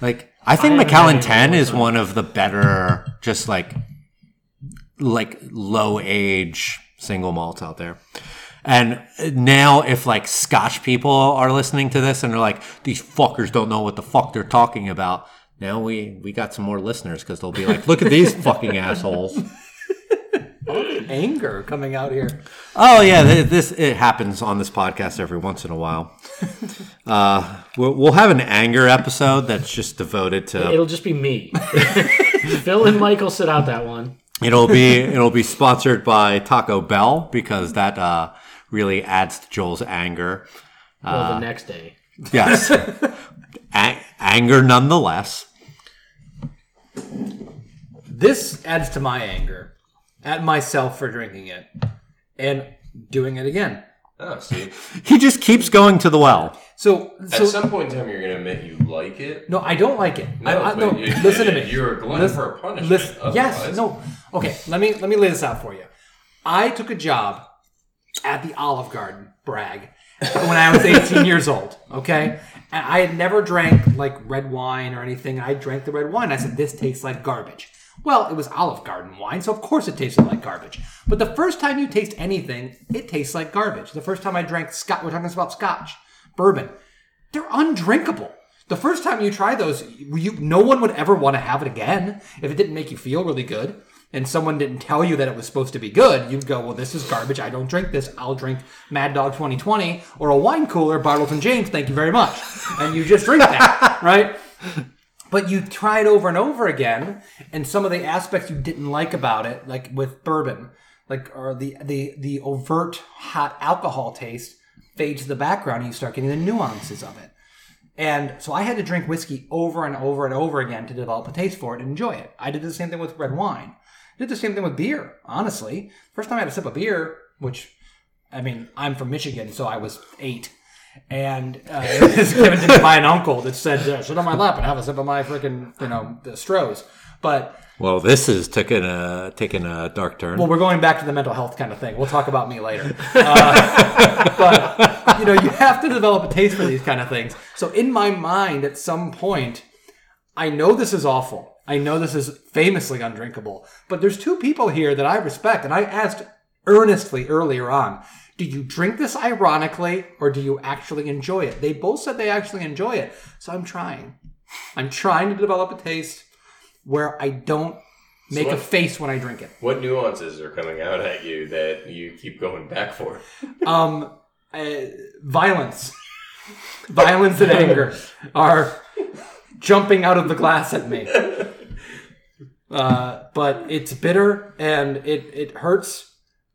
Like I think I Macallan had it in 10 a long is one of the better, just like like low age single malts out there. And now, if like Scotch people are listening to this and they're like, "These fuckers don't know what the fuck they're talking about," now we we got some more listeners because they'll be like, "Look at these fucking assholes." Anger coming out here. Oh yeah, this it happens on this podcast every once in a while. Uh, we'll, we'll have an anger episode that's just devoted to. It'll just be me. Phil and Michael sit out that one. It'll be it'll be sponsored by Taco Bell because that uh, really adds to Joel's anger. Well, the uh, next day. Yes, A- anger nonetheless. This adds to my anger at myself for drinking it and doing it again. Oh, see. He just keeps going to the well. So, At some point in time, you're going to admit you like it. no, I don't like it. I, No, I, but no you- listen to me. You're a glutton Listen- for a punishment. listen- yes, no. Okay, let me let me lay this out for you. I took a job at the Olive Garden, brag, when I was 18 years old. Okay, and I had never drank like red wine or anything. I drank the red wine. I said this tastes like garbage. Well, it was Olive Garden wine, so of course it tasted like garbage. But the first time you taste anything, it tastes like garbage. The first time I drank Scotch, we're talking about Scotch, bourbon, they're undrinkable. The first time you try those, you no one would ever want to have it again if it didn't make you feel really good. And someone didn't tell you that it was supposed to be good, you'd go, "Well, this is garbage. I don't drink this. I'll drink Mad Dog 2020 or a wine cooler, Bartles and Jaymes. Thank you very much." And you just drink that, right? But you try it over and over again, and some of the aspects you didn't like about it, like with bourbon, like or the the the overt hot alcohol taste, fades to the background, and you start getting the nuances of it. And so I had to drink whiskey over and over and over again to develop a taste for it and enjoy it. I did the same thing with red wine. Did the same thing with beer, honestly. First time I had a sip of beer, which, I mean, I'm from Michigan, so I was eight. And uh, it was given to me by an uncle that said, uh, sit on my lap and have a sip of my freaking, you know, the Stroh's. But Well, this is taking a taking a dark turn. well, we're going back to the mental health kind of thing. We'll talk about me later. Uh, but you know, you have to develop a taste for these kind of things. So in my mind, at some point, I know this is awful. I know this is famously undrinkable. But there's two people here that I respect, and I asked earnestly earlier on. Do you drink this ironically or do you actually enjoy it? They both said they actually enjoy it. So I'm trying. I'm trying to develop a taste where I don't make a what- face when I drink it. What nuances are coming out at you that you keep going back for? Um, uh, violence, violence and anger are jumping out of the glass at me. Uh, but it's bitter and it it hurts.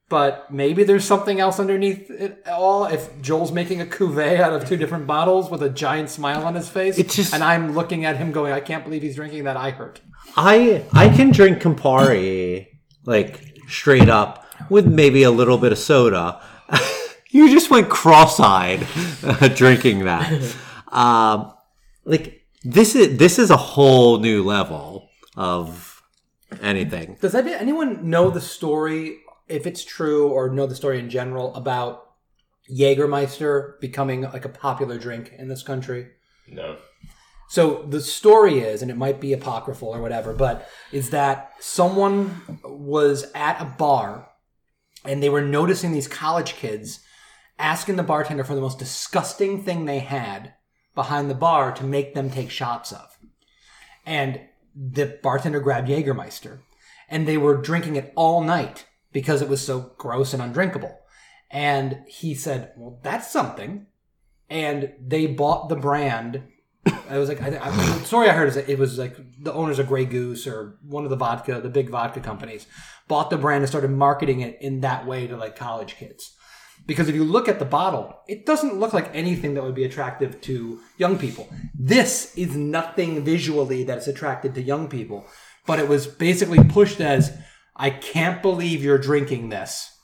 But maybe there's something else underneath it all. If Joel's making a cuvee out of two different bottles with a giant smile on his face, It's just- and I'm looking at him going, "I can't believe he's drinking that." I hurt. I I can drink Campari like straight up with maybe a little bit of soda. you just went cross-eyed uh, drinking that. Um, like this is this is a whole new level of anything. Does anyone know the story, if it's true, or know the story in general about Jägermeister becoming like a popular drink in this country? No. So the story is, and it might be apocryphal or whatever, but is that someone was at a bar and they were noticing these college kids asking the bartender for the most disgusting thing they had behind the bar to make them take shots of. And the bartender grabbed Jägermeister and they were drinking it all night because it was so gross and undrinkable. And he said, Well, that's something. And they bought the brand I was like, I, I, story I heard is that it was like the owners of Grey Goose or one of the vodka, the big vodka companies, bought the brand and started marketing it in that way to like college kids. Because if you look at the bottle, it doesn't look like anything that would be attractive to young people. This is nothing visually that's attracted to young people, but it was basically pushed as, I can't believe you're drinking this,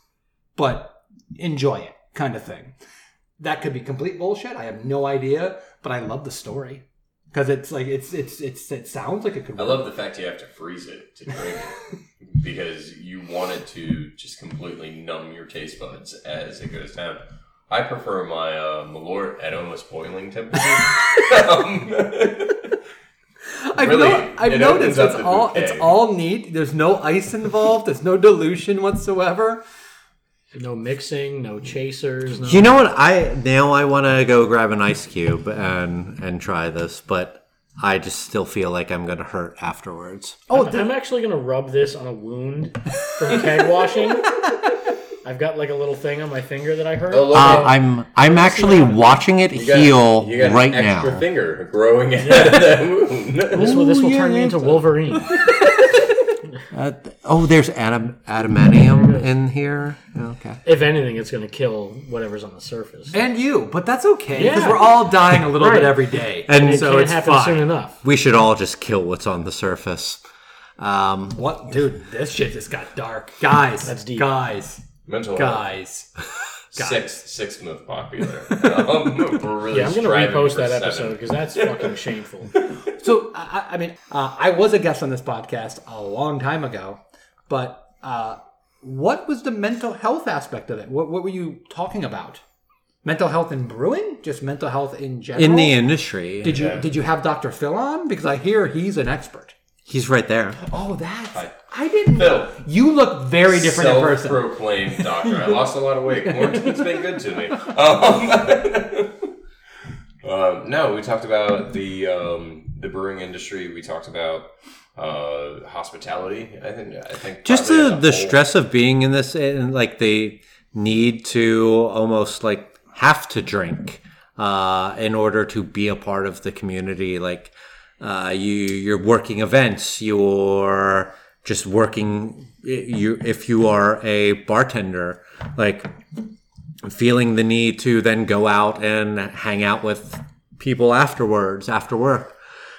but enjoy it, kind of thing. That could be complete bullshit. I have no idea, but I love the story because it's like it's it's it's it sounds like it could. I love the fact you have to freeze it to drink it because you want it to just completely numb your taste buds as it goes down. I prefer my uh, Malort at almost boiling temperature. um, I've, really, no- I've it noticed it's all bouquet. it's all neat. There's no ice involved. There's no dilution whatsoever. No mixing, no chasers. No... You know what? I now I want to go grab an ice cube and and try this, but I just still feel like I'm gonna hurt afterwards. Oh, I'm actually gonna rub this on a wound from keg washing. I've got like a little thing on my finger that I hurt. Oh, look, Uh, I'm I'm actually watching it you got, heal you got an right extra now. finger growing out of that wound. this will this will Ooh, turn yeah, me into. Wolverine. Uh, th- oh, there's adam adamantium in here. Okay. if anything, it's gonna kill whatever's on the surface. and you, but that's okay because Yeah. we're all dying a little Right. bit every day, And It so can't it's happen fine. soon enough. We should all just kill what's on the surface. Um, What, dude? This shit just got dark, guys. That's deep. guys, Mental health. guys. Sixth, sixth most popular. Um, we're really Yeah, I'm gonna repost that seven. episode because that's fucking shameful. So I, I I mean, uh, I was a guest on this podcast a long time ago, but uh, what was the mental health aspect of it? What, what were you talking about? Mental health in brewing? Just mental health in general? in the industry, did you Yeah. did you have Dr. Phil on? Because I hear he's an expert. He's right there. Oh, that's Hi. I didn't. Phil. You look very different in person. Self-proclaimed doctor. I lost a lot of weight. Quarantine's been good to me. Um, um, no, we talked about the um, the brewing industry. We talked about uh, hospitality. I think. I think Just the the stress of being in this, and like the need to almost like have to drink uh, in order to be a part of the community. Like uh, you, you're working events. You're just working. You, if you are a bartender, like feeling the need to then go out and hang out with people afterwards after work.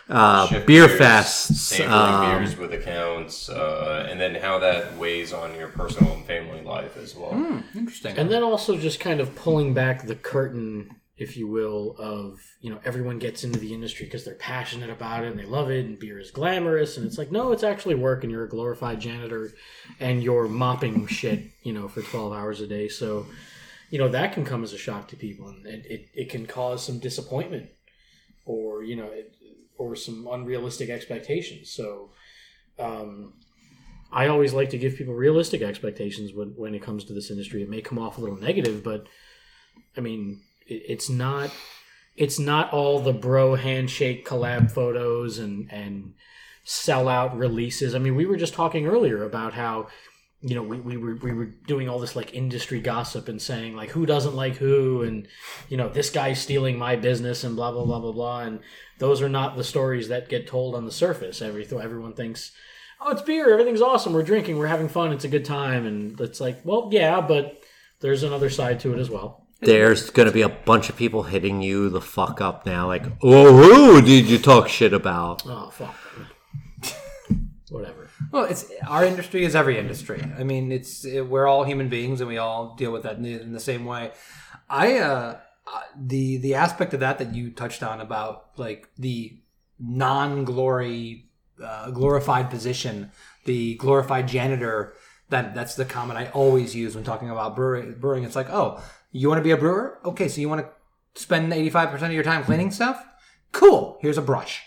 Uh, beer beers, fests. sampling um, beers with accounts, uh, and then how that weighs on your personal and family life as well. Hmm. Interesting. And then also just kind of pulling back the curtain, if you will, of you know everyone gets into the industry because they're passionate about it and they love it, and beer is glamorous, and it's like no, it's actually work, and you're a glorified janitor, and you're mopping shit, you know, for twelve hours a day. So, you know that can come as a shock to people, and it, it, it can cause some disappointment, or you know, it, or some unrealistic expectations. So, um, I always like to give people realistic expectations when when it comes to this industry. It may come off a little negative, but I mean, it's not it's not all the bro handshake collab photos and and sellout releases. I mean, we were just talking earlier about how you know we, we were we were doing all this like industry gossip and saying like who doesn't like who and you know this guy's stealing my business and blah blah blah blah blah and those are not the stories that get told on the surface. Every everyone thinks. Oh, it's beer. Everything's awesome. We're drinking. We're having fun. It's a good time. And it's like, well, yeah, but there's another side to it as well. There's going to be a bunch of people hitting you the fuck up now, like, oh, who did you talk shit about? Oh, fuck. Whatever. Well, it's our industry is every industry. I mean, it's it, we're all human beings, and we all deal with that in the, in the same way. I uh, uh, the the aspect of that that you touched on about like the non glory uh, glorified position, the glorified janitor. That that's the comment I always use when talking about brewing. Brewing, it's like, oh, you want to be a brewer? Okay, so you want to spend eighty five percent of your time cleaning stuff? Cool. Here's a brush.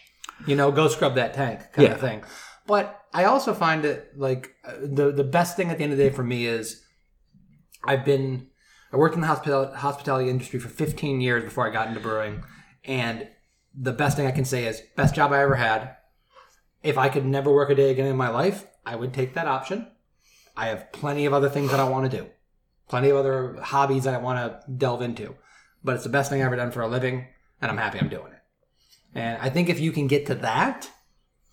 You know, go scrub that tank, kind Yeah. of thing. But I also find it like uh, the the best thing at the end of the day for me is I've been I worked in the hospital, hospitality industry for 15 years before I got into brewing, and the best thing I can say is best job I ever had. If I could never work a day again in my life, I would take that option. I have plenty of other things that I want to do, plenty of other hobbies that I want to delve into, but it's the best thing I've ever done for a living, and I'm happy I'm doing it. And I think if you can get to that,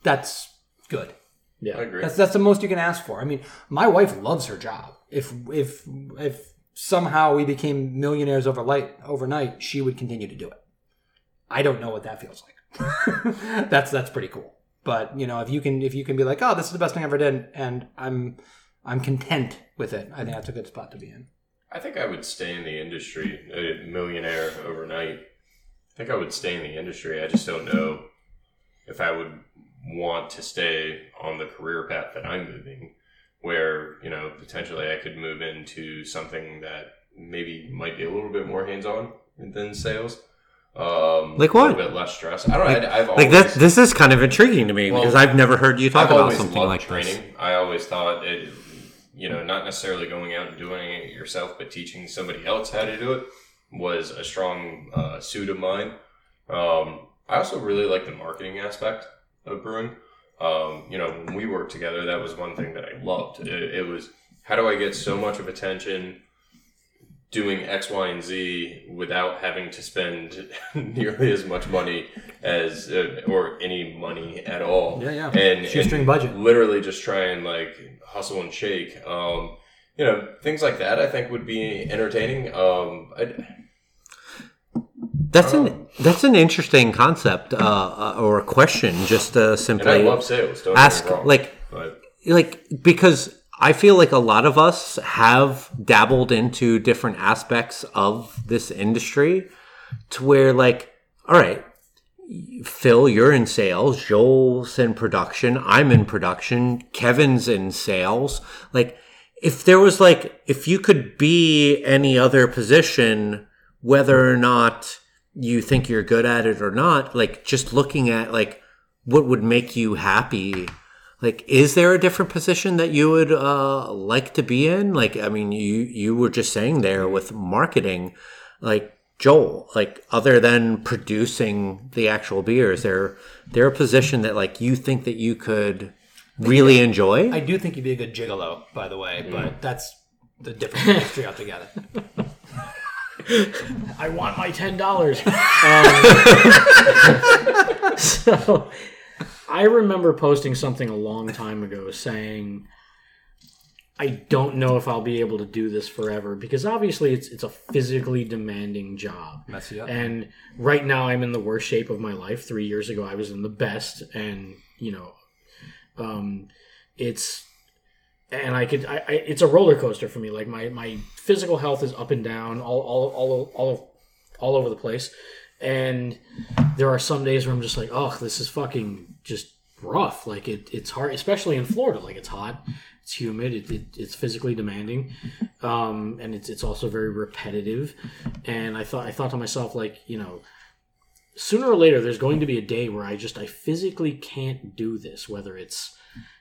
that's good. Yeah, I agree. That's that's the most you can ask for. I mean, my wife loves her job. If if if somehow we became millionaires overnight, overnight, she would continue to do it. I don't know what that feels like. that's that's pretty cool. But you know, if you can if you can be like, oh, this is the best thing I ever did, and I'm I'm content with it. I think that's a good spot to be in. I think I would stay in the industry, a millionaire overnight. I think I would stay in the industry. I just don't know if I would want to stay on the career path that I'm moving, where, you know, potentially I could move into something that maybe might be a little bit more hands on than sales. Um, Like what? A what? little bit less stress. I don't know. I, I've always, Like that. This is kind of intriguing to me Well, because I've never heard you talk I've about something loved like training. this. I always thought it, you know, not necessarily going out and doing it yourself, but teaching somebody else how to do it was a strong uh, suit of mine. Um, I also really like the marketing aspect of brewing. Um, you know, when we worked together, that was one thing that I loved. It, it was how do I get so much of attention doing X, Y, and Z without having to spend nearly as much money as uh, or any money at all. Yeah, yeah. And Shoestring budget. Literally just try and like hustle and shake. Um, you know, things like that. I think would be entertaining. Um, That's an that's an interesting concept uh, uh, or a question. Just uh, simply I love sales. Don't ask wrong, like but like because I feel like a lot of us have dabbled into different aspects of this industry to where like all right Phil you're in sales. Joel's in production. I'm in production. Kevin's in sales. Like if there was like if you could be any other position whether or not you think you're good at it or not like just looking at like what would make you happy like is there a different position that you would uh like to be in? Like i mean you you were just saying there with marketing like joel like other than producing the actual beer is there there a position that like you think that you could really enjoy I do think you'd be a good gigolo, by the way, but that's the different industry altogether. I want my ten dollars. Um, so, I remember posting something a long time ago saying, "I don't know if I'll be able to do this forever because obviously it's it's a physically demanding job." Mess you up. And right now I'm in the worst shape of my life. Three years ago I was in the best, and you know, um, it's and I could I, I it's a roller coaster for me. Like my my physical health is up and down, all all all all all over the place, and there are some days where I'm just like, oh, this is fucking just rough. Like it it's hard, especially in Florida. Like it's hot, It's humid. It, it, it's physically demanding, um, and it's it's also very repetitive. And I thought I thought to myself like you know sooner or later there's going to be a day where I just I physically can't do this whether it's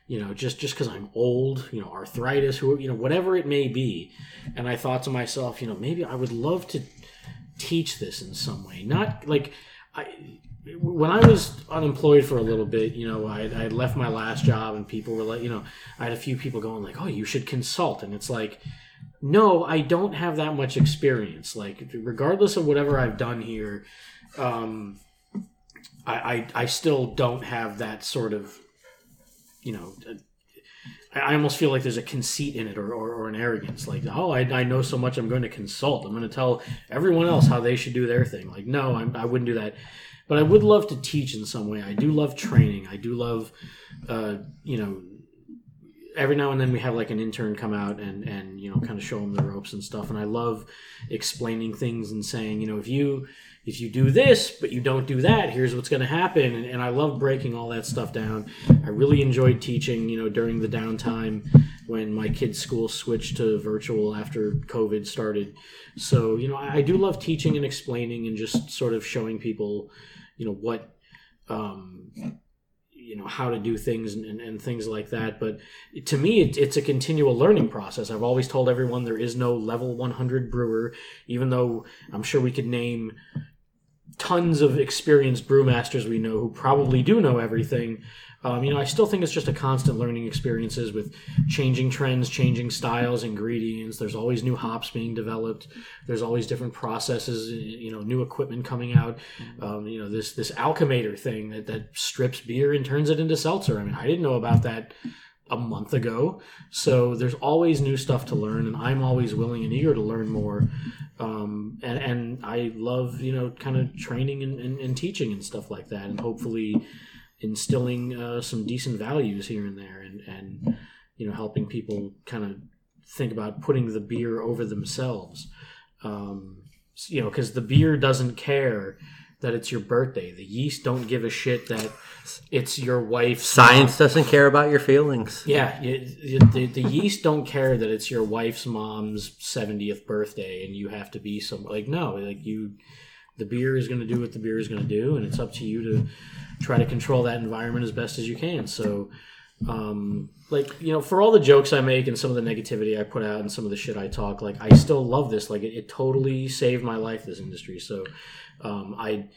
you know just just because I'm old you know arthritis who you know whatever it may be and I thought to myself you know maybe I would love to teach this in some way not like I when I was unemployed for a little bit, you know, I, left my last job and people were like, you know, I had a few people going like, oh, you should consult. And it's like, no, I don't have that much experience. Like, regardless of whatever I've done here, um, I, I, I still don't have that sort of, you know, I almost feel like there's a conceit in it or, or, or an arrogance. Like, oh, I, I know so much, I'm going to consult. I'm going to tell everyone else how they should do their thing. Like, no, I'm, I wouldn't do that. But I would love to teach in some way. I do love training. I do love, uh, you know, every now and then we have like an intern come out and and you know kind of show them the ropes and stuff and i love explaining things and saying you know if you if you do this but you don't do that here's what's going to happen. And, and i love breaking all that stuff down. I really enjoyed teaching you know during the downtime when my kids school switched to virtual after covid started. So you know i, I do love teaching and explaining and just sort of showing people you know what um, you know how to do things and, and, and things like that. But to me it, it's a continual learning process. I've always told everyone there is no level 100 brewer even though i'm sure we could name tons of experienced brewmasters we know who probably do know everything. Um, you know i still think it's just a constant learning experiences with changing trends changing styles ingredients. There's always new hops being developed. There's always different processes you know new equipment coming out. Um, you know this this alchemator thing that, that strips beer and turns it into seltzer. I mean i didn't know about that a month ago. So there's always new stuff to learn and i'm always willing and eager to learn more um, and, and i love you know kind of training and, and, and teaching and stuff like that and hopefully instilling uh, some decent values here and there and and you know helping people kind of think about putting the beer over themselves. Um, you know because the beer doesn't care that it's your birthday the yeast don't give a shit that it's your wife's Science doesn't care about your feelings. yeah, the, the yeast don't care that it's your wife's mom's 70th birthday and you have to be some like no, like you the beer is going to do what the beer is going to do and it's up to you to try to control that environment as best as you can. So um like you know for all the jokes I make and some of the negativity I put out and some of the shit I talk like I still love this like it, it totally saved my life this industry. So um I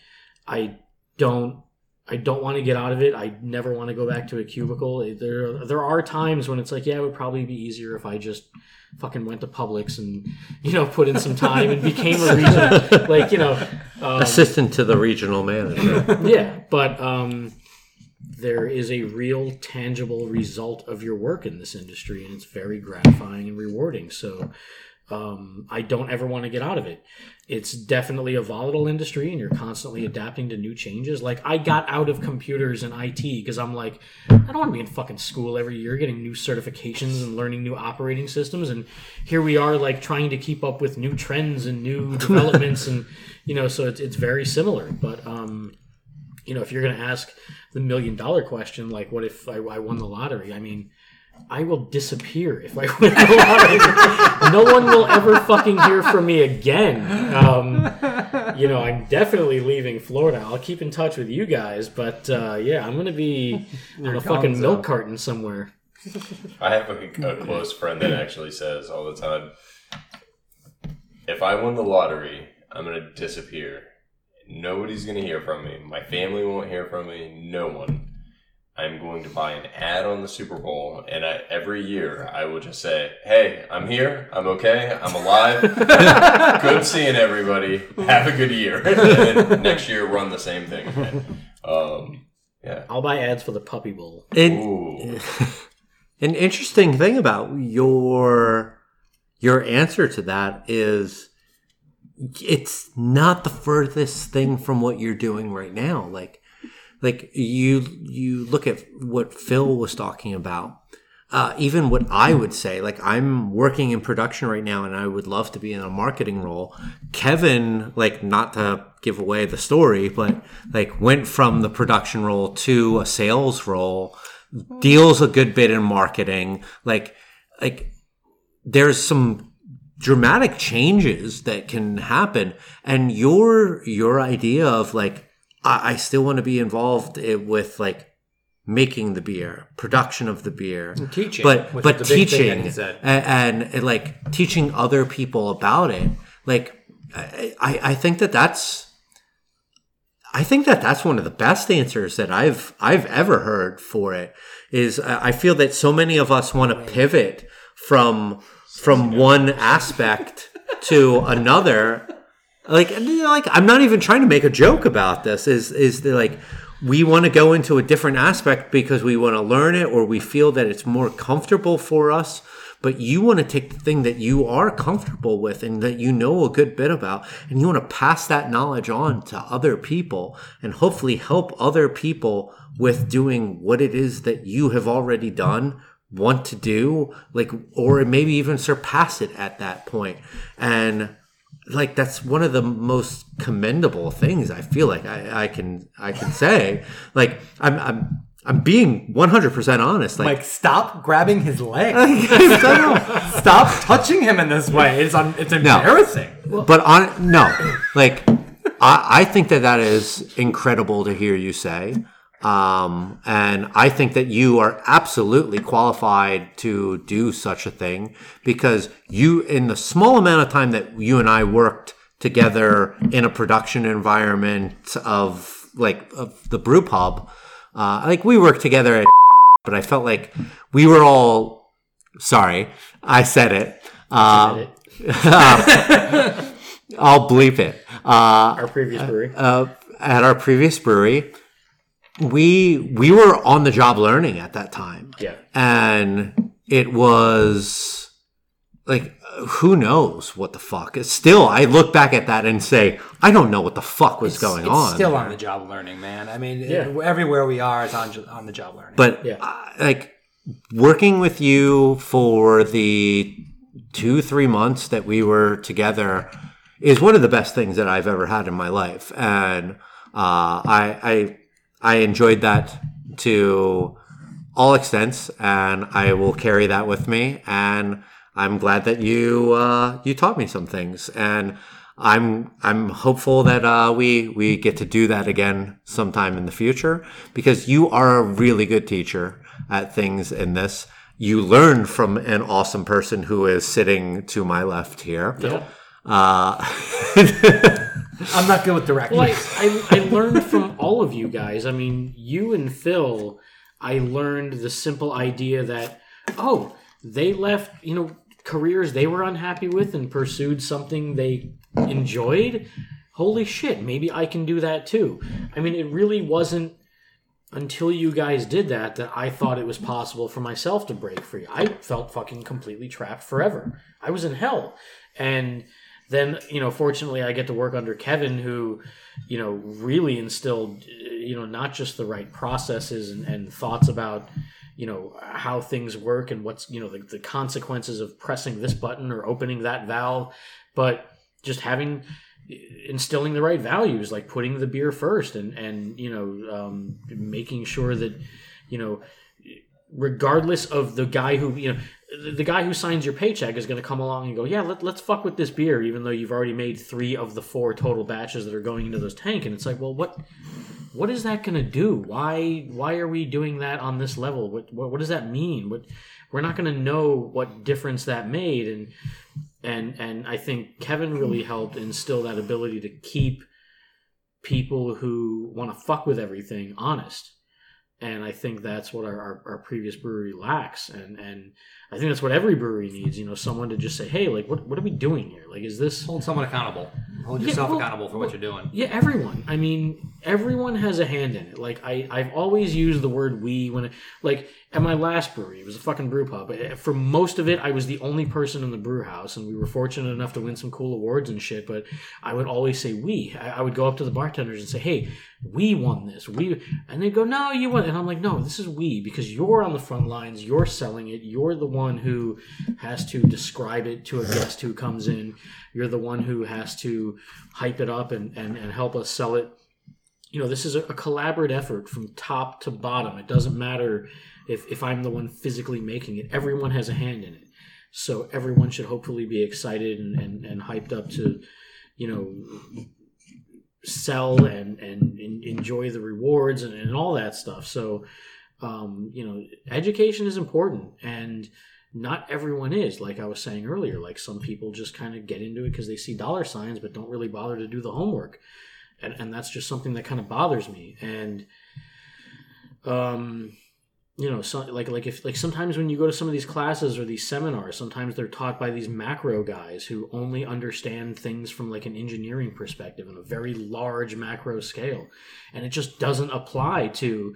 I don't I don't want to get out of it. I never want to go back to a cubicle. There, there are times when it's like, yeah, it would probably be easier if I just fucking went to Publix and you know put in some time and became a regional, like you know, um, Assistant to the regional manager. yeah. But um, there is a real tangible result of your work in this industry, and it's very gratifying and rewarding. So. Um, I don't ever want to get out of it. It's definitely a volatile industry, and you're constantly adapting to new changes. Like I got out of computers and IT because I'm like, I don't want to be in fucking school every year getting new certifications and learning new operating systems. And here we are, like trying to keep up with new trends and new developments, and you know, so it's it's very similar. But um, you know, if you're going to ask the million dollar question, like, what if I, I won the lottery? I mean, I will disappear if I win the lottery. no one will ever fucking hear from me again. Um, you know, I'm definitely leaving Florida. I'll keep in touch with you guys, but uh, yeah, I'm going to be on a fucking Gonzo. milk carton somewhere. I have a, a close friend that actually says all the time, if I win the lottery, I'm going to disappear. Nobody's going to hear from me. My family won't hear from me. No one. I'm going to buy an ad on the Super Bowl, and I, every year I will just say, "Hey, I'm here. I'm okay. I'm alive. good seeing everybody. Have a good year." And then next year, run the same thing. Again. Um, yeah. I'll buy ads for the Puppy Bowl. And Ooh. an interesting thing about your your answer to that is it's not the furthest thing from what you're doing right now. Like like you you look at what Phil was talking about. Uh, even what I would say, like I'm working in production right now, and I would love to be in a marketing role. Kevin, like not to give away the story, but like went from the production role to a sales role deals a good bit in marketing. Like, like there's some dramatic changes that can happen, and your your idea of like I, I still want to be involved eh, with like making the beer, production of the beer, and teaching, but but was the big thing that teaching and, and, and, like teaching other people about it. Like I, I think that that's I think that that's one of the best answers that I've I've ever heard for it. Is I feel that so many of us want to pivot from from one aspect to another. Like and, you know, like I'm not even trying to make a joke about this. Is is the, like we want to go into a different aspect because we want to learn it or we feel that it's more comfortable for us but you want to take the thing that you are comfortable with and that you know a good bit about and you want to pass that knowledge on to other people and hopefully help other people with doing what it is that you have already done want to do like or maybe even surpass it at that point and like that's one of the most commendable things I feel like I, I can I can say. Like I'm I'm I'm being 100% honest. Like, Like, stop grabbing his leg. stop touching him in this way. It's un- it's embarrassing. but on no, like I, I think that that is incredible to hear you say. Um, and I think that you are absolutely qualified to do such a thing because you, in the small amount of time that you and I worked together in a production environment of like of the brew pub, uh, like we worked together at, but I felt like we were all sorry, I said it. Uh, I'll bleep it. Uh, Our previous brewery. uh, at our previous brewery, we we were on the job learning at that time, yeah. and it was like who knows what the fuck. It's still, I look back at that and say, I don't know what the fuck was going it's on. still there. on the job learning, man. I mean, Yeah. everywhere we are is on on the job learning. But Yeah. uh, like working with you for the two three months that we were together is one of the best things that I've ever had in my life, and uh, I I I enjoyed that to all extents, and I will carry that with me. And I'm glad that you uh, you taught me some things, and I'm I'm hopeful that uh, we we get to do that again sometime in the future because you are a really good teacher at things in this. You learn from an awesome person who is sitting to my left here. Uh, I'm not good with directions. Well, I, I, I learned from all of you guys. I mean, you and Phil, I learned the simple idea that, oh, they left, you know, careers they were unhappy with and pursued something they enjoyed. Holy shit, maybe I can do that too. I mean, it really wasn't until you guys did that that I thought it was possible for myself to break free. I felt fucking completely trapped forever. I was in hell. And then, you know, fortunately I get to work under Kevin who, you know, really instilled, you know, not just the right processes and, and thoughts about, you know, how things work and what's, you know, the, the consequences of pressing this button or opening that valve, but just having instilling the right values like putting the beer first and and you know um, making sure that you know regardless of the guy who you know the- guy who signs your paycheck is going to come along and go yeah let, let's fuck with this beer even though you've already made three of the four total batches that are going into this tank. And it's like well what what is that going to do? Why why are we doing that on this level? What what, what does that mean? What we're not going to know what difference that made. And and and I think Kevin really helped instill that ability to keep people who want to fuck with everything honest. And I think that's what our, our, our previous brewery lacks. And and I think that's what every brewery needs, you know, someone to just say, Hey, like what what are we doing here? Like is this hold someone accountable. Hold Yeah, yourself well- accountable for what you're doing. yeah, everyone. I mean, everyone has a hand in it. Like I, I've always used the word "we" when, it, like, at my last brewery, it was a fucking brew pub. Eh, For most of it, I was the only person in the brew house, and we were fortunate enough to win some cool awards and shit. But I would always say "we." I, I would go up to the bartenders and say, "Hey, we won this. We," and they'd go, "No, you won." And I'm like, "No, this is we because you're on the front lines. You're selling it. You're the one who has to describe it to a guest who comes in. You're the one who has to hype it up and, and, and help us sell it you know, this is a, a collaborative effort from top to bottom. It doesn't matter if, if I'm the one physically making it, everyone has a hand in it. So everyone should hopefully be excited and, and, and hyped up to, you know, sell and, and, en- enjoy the rewards and, and all that stuff. So, um, you know, education is important and not everyone is like I was saying earlier. Like some people just kind of get into it because they see dollar signs, but don't really bother to do the homework. And, and that's just something that kind of bothers me. And, um, you know, so, like like if like sometimes when you go to some of these classes or these seminars, sometimes they're taught by these macro guys who only understand things from like an engineering perspective on a very large macro scale, and it just doesn't apply to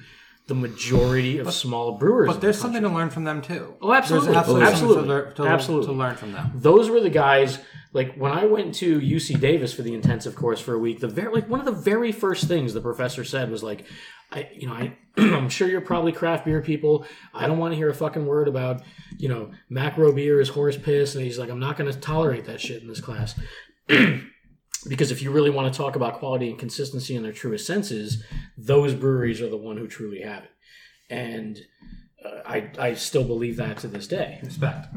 the majority of small brewers. But there's the something to learn from them too. Oh, absolutely. Absolutely, Absolutely. to, to, Absolutely. to learn from them. those were the guys like when I went to UC Davis for the intensive course for a week. The very like one of the very first things the professor said was like, I you know I I'm sure you're probably craft beer people. I don't want to hear a fucking word about you know macro beer is horse piss, and he's like, I'm not going to tolerate that shit in this class. Because if you really want to talk about quality and consistency in their truest senses, those breweries are the one who truly have it, and uh, I I still believe that to this day. Respect.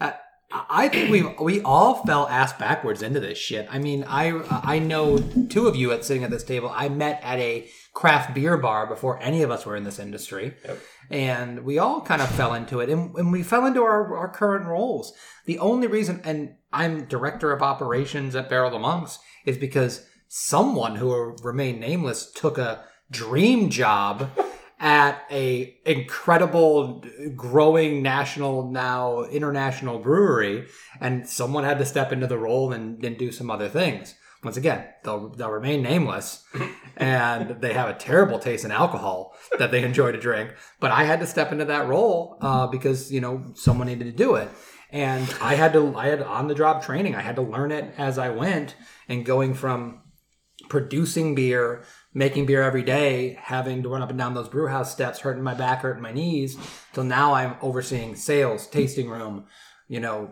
I, I think we we all fell ass backwards into this shit. I mean, I I know two of you at sitting at this table. I met at a craft beer bar before any of us were in this industry, and we all kind of fell into it, and, and we fell into our, our current roles. The only reason, and I'm director of operations at Barrel of Monks, is because someone who will remain nameless took a dream job at a incredible growing national now international brewery and someone had to step into the role and, and do some other things. Once again they'll, they'll remain nameless and they have a terrible taste in alcohol that they enjoy to drink but i had to step into that role uh, because you know someone needed to do it and i had to i had on the job training i had to learn it as i went and going from producing beer, making beer every day, having to run up and down those brew house steps, hurting my back, hurting my knees, till now I'm overseeing sales, tasting room, you know,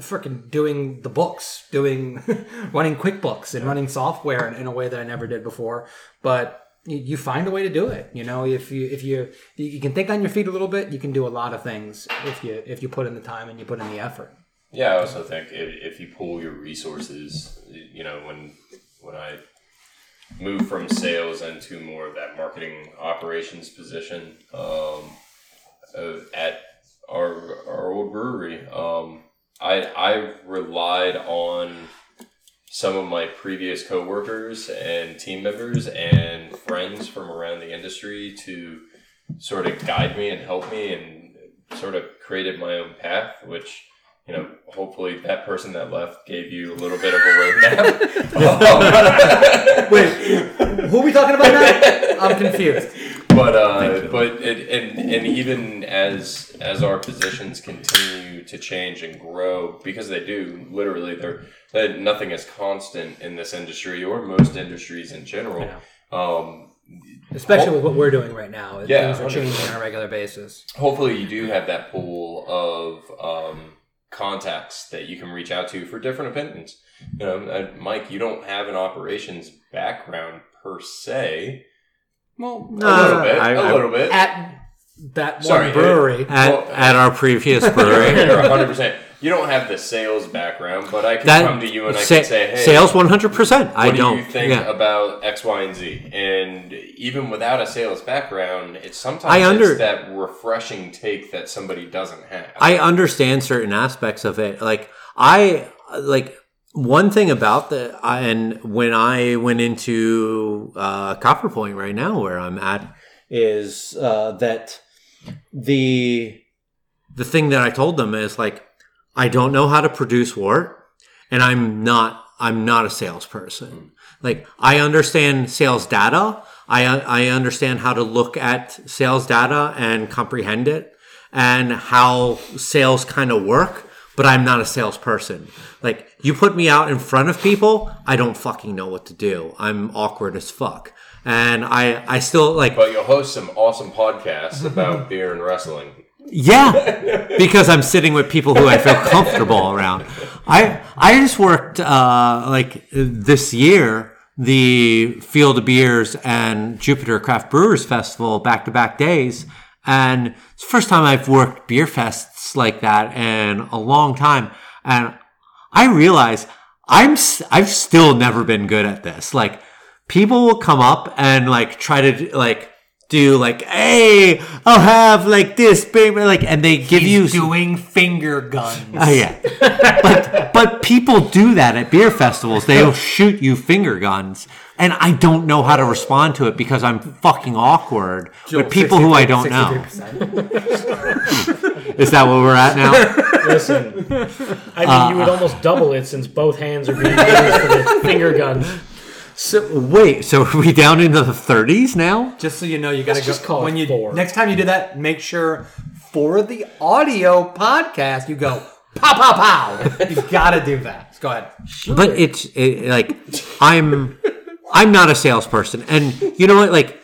freaking doing the books, doing running QuickBooks and running software in, in a way that I never did before. But you, find a way to do it. You know, if you if you you can think on your feet a little bit, you can do a lot of things if you if you put in the time and you put in the effort. Yeah, I also think if, if you pool your resources, you know, when when I moved from sales into more of that marketing operations position um, uh, at our our old brewery, um, I I relied on some of my previous coworkers and team members and friends from around the industry to sort of guide me and help me and sort of created my own path, which you know, hopefully that person that left gave you a little bit of a roadmap. Wait, who are we talking about now? I'm confused. But uh, but it, and and even as as our positions continue to change and grow, because they do, literally, they're that nothing is constant in this industry or most industries in general. Um, Especially with what we're doing right now. Yeah, Things are changing on a regular basis. hopefully you do have that pool of um, contacts that you can reach out to for different opinions. You know, uh, Mike, you don't have an operations background per se. Well, A uh, little bit, I- a I- little bit. at that one Sorry, brewery. At, Well, at our previous brewery. You're 100%. You don't have the sales background, but I can That come to you and I sa- can say, hey, sales one hundred percent. I do don't. you think yeah. about X, Y, and Z? And even without a sales background, it's sometimes I under- it's that refreshing take that somebody doesn't have. I understand certain aspects of it. Like I like one thing about the and when I went into uh, Copper Point right now, where I'm at, is uh, that the the thing that I told them is like I don't know how to produce wort, and I'm not I'm not a salesperson. Like I understand sales data. I I understand how to look at sales data and comprehend it and how sales kind of work, but I'm not a salesperson. Like you put me out in front of people, I don't fucking know what to do. I'm awkward as fuck. And I I still like but you'll host some awesome podcasts about beer and wrestling. Yeah, because I'm sitting with people who I feel comfortable around. I I just worked uh, like this year the Field of Beers and Jupiter Craft Brewers Festival back to back days, and it's the first time I've worked beer fests like that in a long time, and I realize I'm I've still never been good at this. Like people will come up and like try to like do like hey I'll have like this baby like and they give you doing finger guns. Oh yeah, but but people do that at beer festivals. They'll shoot you finger guns, and I don't know how to respond to it because I'm fucking awkward with people who I don't know. Is that where we're at now? Listen, I mean, you would uh, almost double it since both hands are being used for the finger guns. So wait, so are we down into the 30s now? Just so you know, you gotta Let's go just call it when you four. next time you do that. Make sure for the audio podcast you go pow pow pow. you gotta do that. Go ahead. But it's it, like I'm I'm not a salesperson, and you know what? Like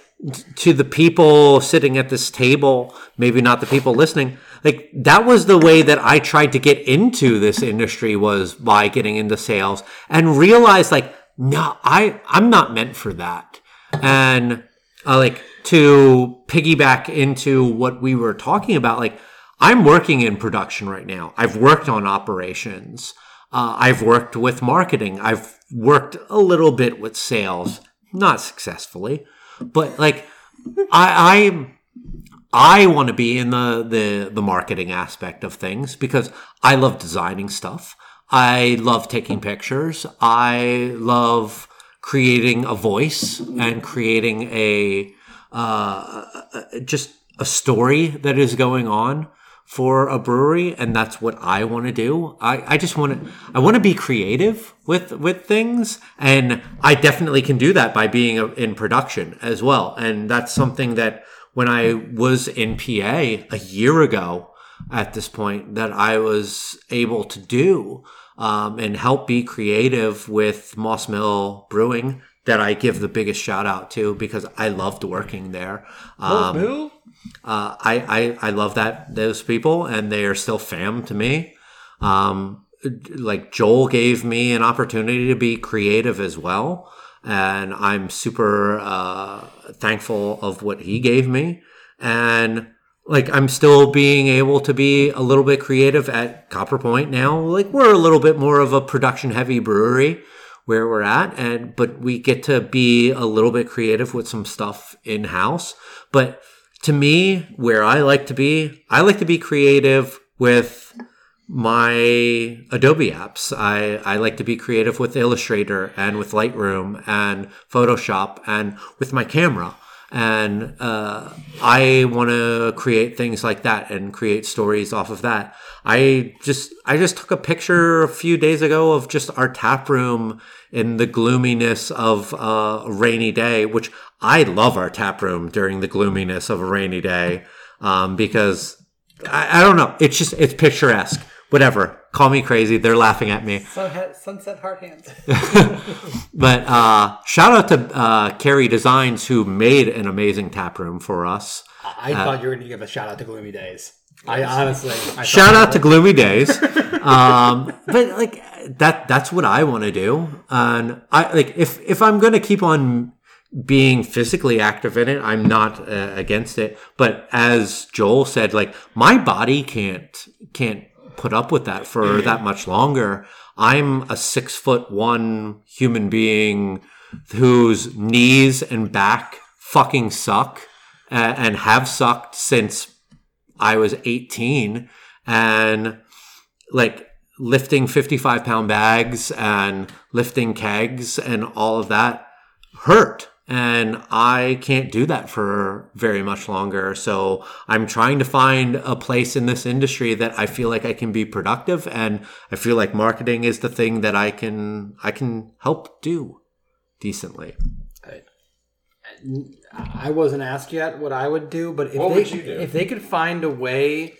to the people sitting at this table, maybe not the people listening. Like that was the way that I tried to get into this industry was by getting into sales and realized like no, I I'm not meant for that, and uh, like to piggyback into what we were talking about, like I'm working in production right now. I've worked on operations. Uh, I've worked with marketing. I've worked a little bit with sales, not successfully, but like I I, I want to be in the, the the marketing aspect of things because I love designing stuff. I love taking pictures. I love creating a voice and creating a uh, just a story that is going on for a brewery and that's what I want to do. I, I just want to I want to be creative with with things and I definitely can do that by being in production as well. And that's something that when I was in PA a year ago at this point that I was able to do um, and help be creative with Moss Mill Brewing that I give the biggest shout out to because I loved working there. Um, uh, I, I I love that those people and they are still fam to me. Um, like Joel gave me an opportunity to be creative as well, and I'm super uh, thankful of what he gave me. And like I'm still being able to be a little bit creative at Copper Point now. Like we're a little bit more of a production heavy brewery where we're at and but we get to be a little bit creative with some stuff in house. But to me, where I like to be, I like to be creative with my Adobe apps. I, I like to be creative with Illustrator and with Lightroom and Photoshop and with my camera. And uh, I want to create things like that and create stories off of that. I just I just took a picture a few days ago of just our tap room in the gloominess of a rainy day, which I love our tap room during the gloominess of a rainy day um, because I, I don't know. It's just it's picturesque. Whatever. Call me crazy. They're laughing at me. Sunset Heart Hands. But uh, shout out to uh, Carrie Designs who made an amazing tap room for us. I thought you were going to give a shout out to Gloomy Days. I honestly. I Shout out to Gloomy Days. um, but like that that's what I want to do. And I like if if I'm going to keep on being physically active in it, I'm not uh, against it. But as Joel said, like my body can't can't put up with that for that much longer. I'm a six foot one human being whose knees and back fucking suck uh, and have sucked since I was 18 and like lifting 55 pound bags and lifting kegs and all of that hurt. And I can't do that for very much longer. So I'm trying to find a place in this industry that I feel like I can be productive and I feel like marketing is the thing that I can, I can help do decently. Uh, I wasn't asked yet what I would do, but if What they would you do? if they could find a way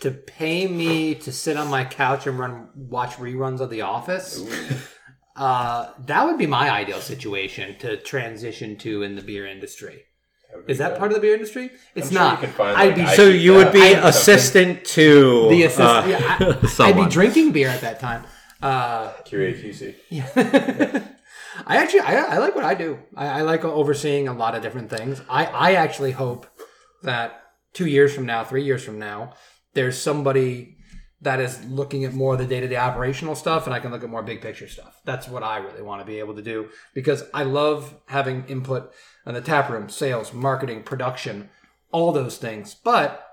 to pay me to sit on my couch and run watch reruns of The Office, uh, that would be my ideal situation to transition to in the beer industry. Is that part of the beer industry? It's I'm sure not. you can find, I'd be I- So you would be I- assistant to the assistant. uh, yeah, I, I'd be drinking beer at that time. Uh, QA QC. I actually I, I like what I do. I, I like overseeing a lot of different things. I, I actually hope that two years from now, three years from now, there's somebody that is looking at more of the day to day operational stuff, and I can look at more big picture stuff. That's what I really want to be able to do because I love having input on the tap room, sales, marketing, production, all those things. But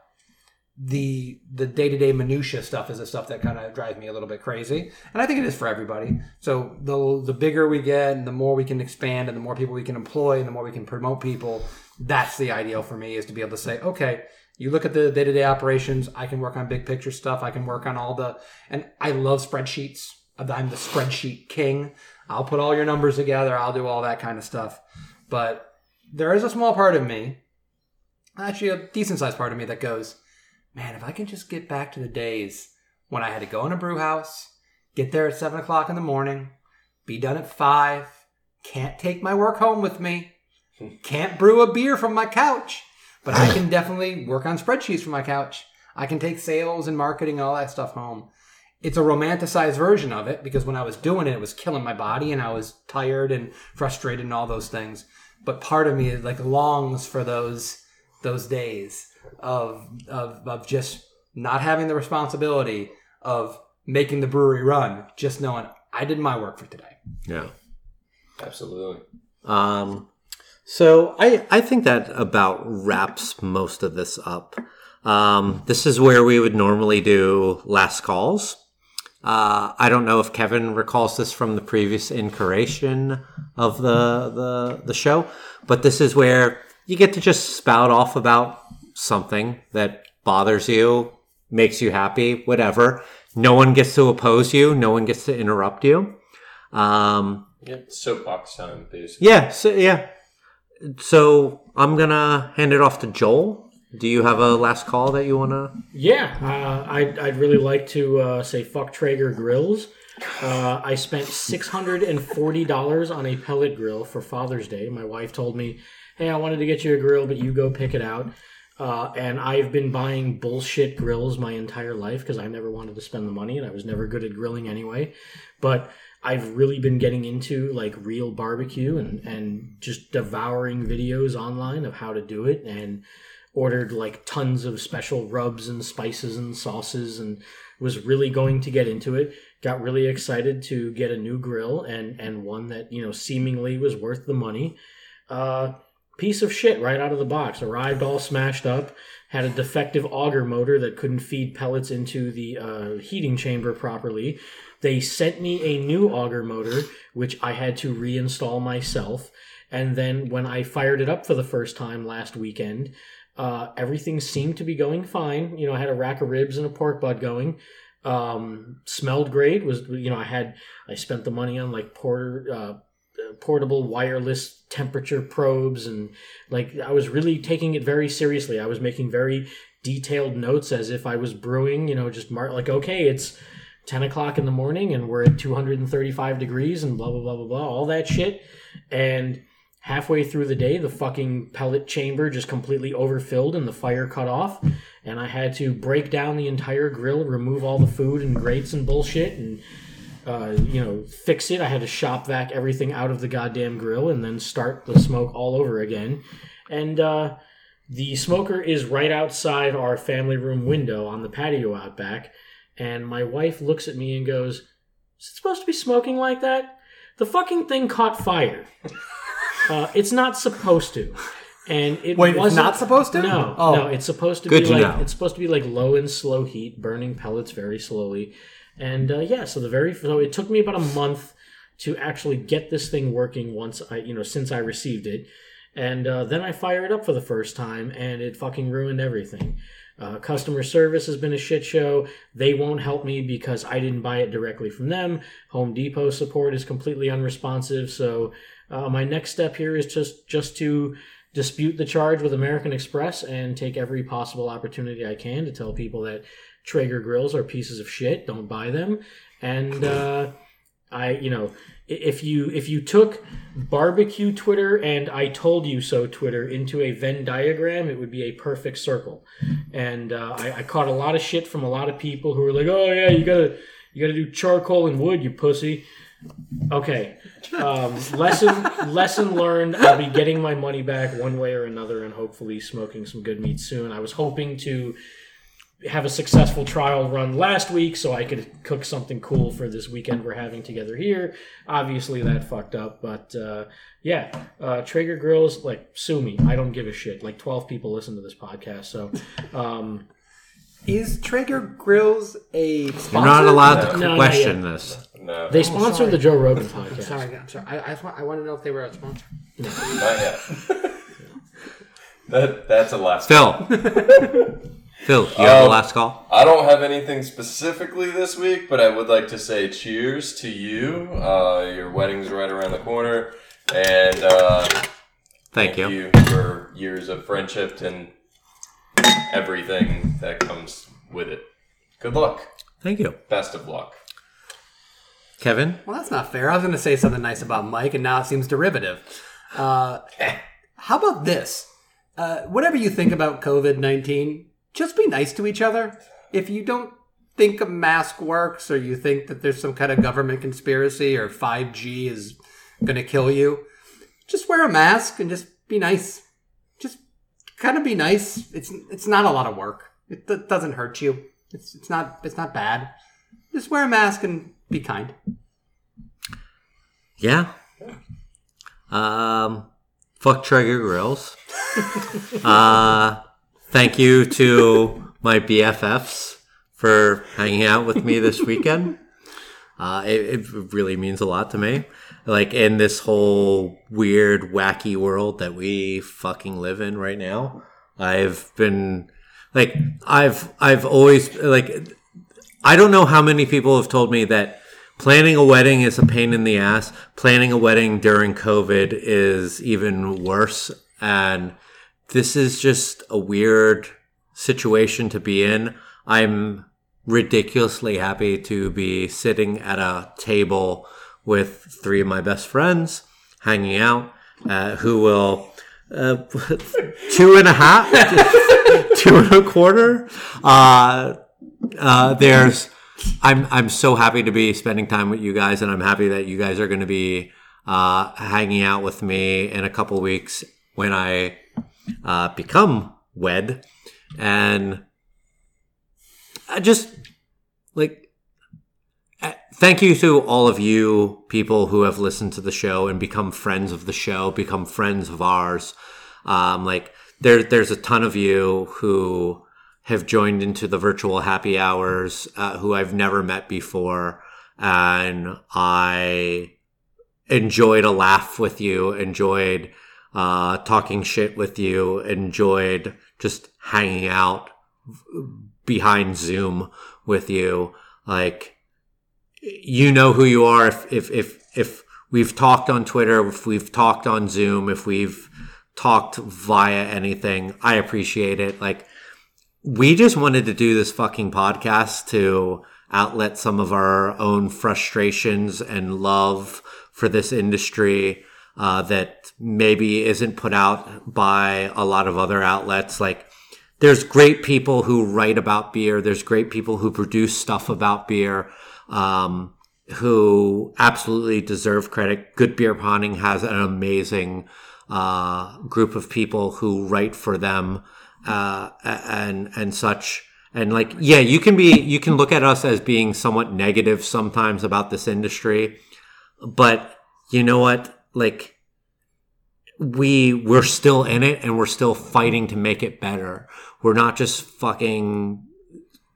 the the day to day minutia stuff is the stuff that kind of drives me a little bit crazy, and I think it is for everybody. So the the bigger we get, and the more we can expand, and the more people we can employ, and the more we can promote people, that's the ideal for me is to be able to say, okay, you look at the day to day operations. I can work on big picture stuff. I can work on all the, and I love spreadsheets. I'm the spreadsheet king. I'll put all your numbers together. I'll do all that kind of stuff. But there is a small part of me, actually a decent sized part of me that goes, man, if I can just get back to the days when I had to go in a brew house, get there at seven o'clock in the morning, be done at five, can't take my work home with me, can't brew a beer from my couch, but I can definitely work on spreadsheets from my couch. I can take sales and marketing and all that stuff home. It's a romanticized version of it because when I was doing it, it was killing my body and I was tired and frustrated and all those things. But part of me like longs for those those days of of of just not having the responsibility of making the brewery run, just knowing I did my work for today. yeah. Absolutely. Um, so I I think that about wraps most of this up. Um, this is where we would normally do last calls. Uh, I don't know if Kevin recalls this from the previous incarnation of the, the the show, but this is where you get to just spout off about something that bothers you, makes you happy, whatever. No one gets to oppose you. No one gets to interrupt you. Um, Yeah, soapbox time, basically. yeah, so yeah. So I'm gonna hand it off to Joel. Do you have a last call that you wanna? Yeah, uh, I'd, I'd really like to uh, say fuck Traeger grills. Uh, I spent six hundred and forty dollars on a pellet grill for Father's Day. My wife told me, "Hey, I wanted to get you a grill, but you go pick it out." Uh, and I've been buying bullshit grills my entire life because I never wanted to spend the money, and I was never good at grilling anyway. But I've really been getting into like real barbecue and and just devouring videos online of how to do it and ordered like tons of special rubs and spices and sauces and was really going to get into it. Got really excited to get a new grill and and one that you know seemingly was worth the money. Uh piece of shit right out of the box. Arrived all smashed up. Had a defective auger motor that couldn't feed pellets into the uh, heating chamber properly they sent me a new auger motor which i had to reinstall myself and then when i fired it up for the first time last weekend uh, everything seemed to be going fine. You know, I had a rack of ribs and a pork butt going. Um, smelled great. Was you know, I had I spent the money on like porter uh, portable wireless temperature probes and like I was really taking it very seriously. I was making very detailed notes as if I was brewing. You know, just mark like okay, it's. 10 o'clock in the morning and we're at 235 degrees and blah blah blah blah blah all that shit. And halfway through the day the fucking pellet chamber just completely overfilled and the fire cut off. And i had to break down the entire grill remove all the food and grates and bullshit and uh, you know fix it. I had to shop vac everything out of the goddamn grill and then start the smoke all over again. And uh, the smoker is right outside our family room window on the patio out back and my wife looks at me and goes is it supposed to be smoking like that the fucking thing caught fire uh, it's not supposed to. And it Wait, wasn't, not supposed to? No, Oh. no, it's supposed to Good be to like know. it's supposed to be like low and slow heat, burning pellets very slowly. And uh, yeah, so the very so it took me about a month to actually get this thing working once I you know since I received it, and uh, then I fired it up for the first time, and it fucking ruined everything. Uh, customer service has been a shit show. They won't help me because I didn't buy it directly from them. Home Depot support is completely unresponsive. So uh, my next step here is just just to dispute the charge with American Express and take every possible opportunity I can to tell people that Traeger grills are pieces of shit. Don't buy them. And uh, I you know if you if you took barbecue Twitter and I told you so Twitter into a Venn diagram, it would be a perfect circle. And uh, I, I caught a lot of shit from a lot of people who were like, "Oh yeah, you gotta you gotta do charcoal and wood, you pussy." Okay, um, lesson lesson learned. I'll be getting my money back one way or another, and hopefully smoking some good meat soon. I was hoping to have a successful trial run last week so I could cook something cool for this weekend we're having together here. Obviously, that fucked up, but uh, yeah, uh, Traeger grills like sue me. I don't give a shit. Like twelve people listen to this podcast, so um, Is Traeger Grills a sponsor? You're not allowed to No, not question this. No, they sponsored the Joe Rogan podcast. Sorry, I'm sorry. I, I, just want- I want to know if they were a sponsor. not yet. that that's a last. Phil. Phil, you have the Um, last call? I don't have anything specifically this week, but I would like to say cheers to you. Uh, your wedding's right around the corner, and uh, Thank you. you for years of friendship and everything that comes with it. Good luck. Thank you. Best of luck. Kevin? Well, that's not fair. I was going to say something nice about Mike, and now it seems derivative. Uh, how about this? Uh, whatever you think about COVID 19, just be nice to each other. If you don't think a mask works, or you think that there's some kind of government conspiracy, or 5G is going to kill you, just wear a mask and just be nice. Just kind of be nice. It's it's not a lot of work. It, d- doesn't hurt you. It's it's not it's not bad. Just wear a mask and be kind. Yeah. Um, fuck Traeger Grills. uh, thank you to my BFFs for hanging out with me this weekend. Uh, it, it really means a lot to me. Like in this whole weird, wacky world that we fucking live in right now, I've been like, I've, I've always like, I don't know how many people have told me that planning a wedding is a pain in the ass. Planning a wedding during COVID is even worse. And this is just a weird situation to be in. I'm ridiculously happy to be sitting at a table with three of my best friends, hanging out, uh, who will uh, two and a half, two and a quarter. Uh, uh, there's I'm I'm so happy to be spending time with you guys, and I'm happy that you guys are going to be uh, hanging out with me in a couple weeks when I uh, become wed, and I just like thank you to all of you people who have listened to the show and become friends of the show, become friends of ours. Um, like there, there's a ton of you who have joined into the virtual happy hours, uh, who I've never met before, and I enjoyed a laugh with you, enjoyed uh, talking shit with you, enjoyed just hanging out behind Zoom with you. Like, you know who you are if, if, if, if we've talked on Twitter, if we've talked on Zoom, if we've talked via anything, I appreciate it. Like, we just wanted to do this fucking podcast to outlet some of our own frustrations and love for this industry uh, that maybe isn't put out by a lot of other outlets. Like, there's great people who write about beer. There's great people who produce stuff about beer, um, who absolutely deserve credit. Good Beer Hunting has an amazing uh, group of people who write for them uh, and and such. And like, yeah, you can be, you can look at us as being somewhat negative sometimes about this industry, but you know what? Like, we we're still in it and we're still fighting to make it better. We're not just fucking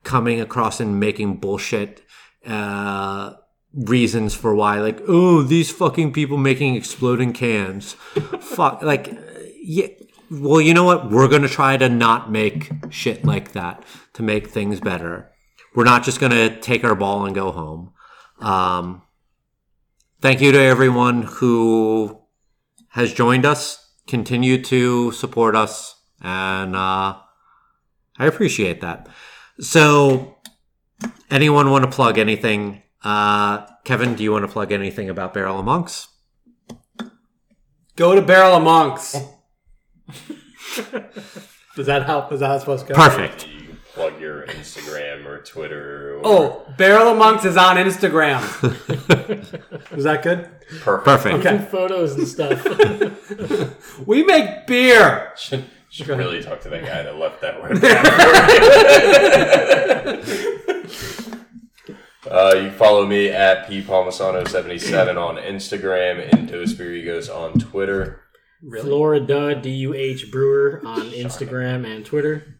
coming across and making bullshit uh reasons for why like oh these fucking people making exploding cans. Fuck like yeah well you know what? We're going to try to not make shit like that to make things better. We're not just going to take our ball and go home. Um thank you to everyone who has joined us continue to support us and uh i appreciate that so anyone want to plug anything Uh, Kevin, do you want to plug anything about Barrel of Monks? Go to Barrel of Monks. Does that help? Is that how it's supposed to go? Perfect. You plug your Instagram or Twitter. Or Oh, Barrel of Monks is on Instagram. is that good? perfect. Perfect. Okay. Photos and stuff. We make beer. Should, should really talk to that guy that left that word. uh, you follow me at p palmasano77 on Instagram and Dos Birigos on Twitter. Florida DUH Brewer on Instagram and Twitter.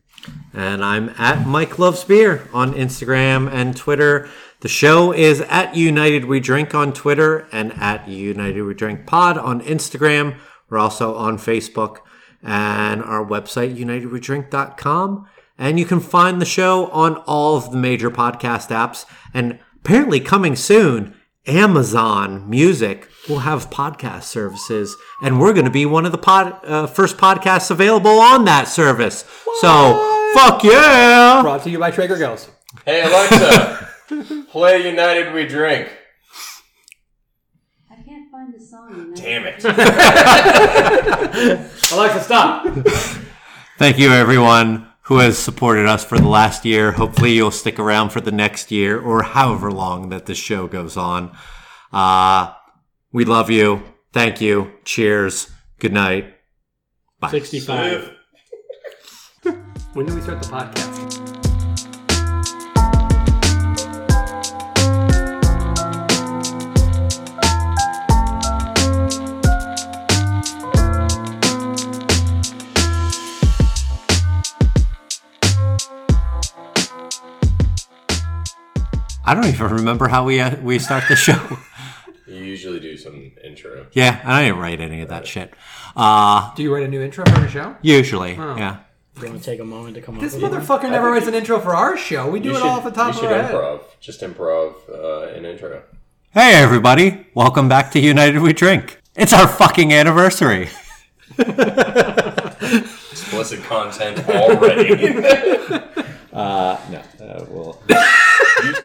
And I'm at Mike Loves Beer on Instagram and Twitter. The show is at United We Drink on Twitter and at United We Drink Pod on Instagram. We're also on Facebook and our website, unitedwedrink.com. And you can find the show on all of the major podcast apps. And apparently, coming soon, Amazon Music will have podcast services, and we're going to be one of the pod, uh, first podcasts available on that service. So, fuck yeah! Brought to you by Traeger Ghost. Hey Alexa, play United We Drink. I can't find the song. Damn it. Alexa, stop. Thank you, everyone who has supported us for the last year. Hopefully, you'll stick around for the next year or however long that this show goes on. Uh, we love you. Thank you. Cheers. Good night. Bye. 65. When do we start the podcast? I don't even remember how we uh, we start the show. You usually do some intro. yeah, I didn't write any of that shit. Uh, Do you write a new intro for the show? usually, yeah. You want to take a moment to come up This with one? motherfucker never writes an intro for our show. We do You it should, all off the top you of should our head. improv. Just improv uh, an intro. Hey, everybody! Welcome back to United We Drink. It's our fucking anniversary. Explicit content already. Uh, no, uh, we'll.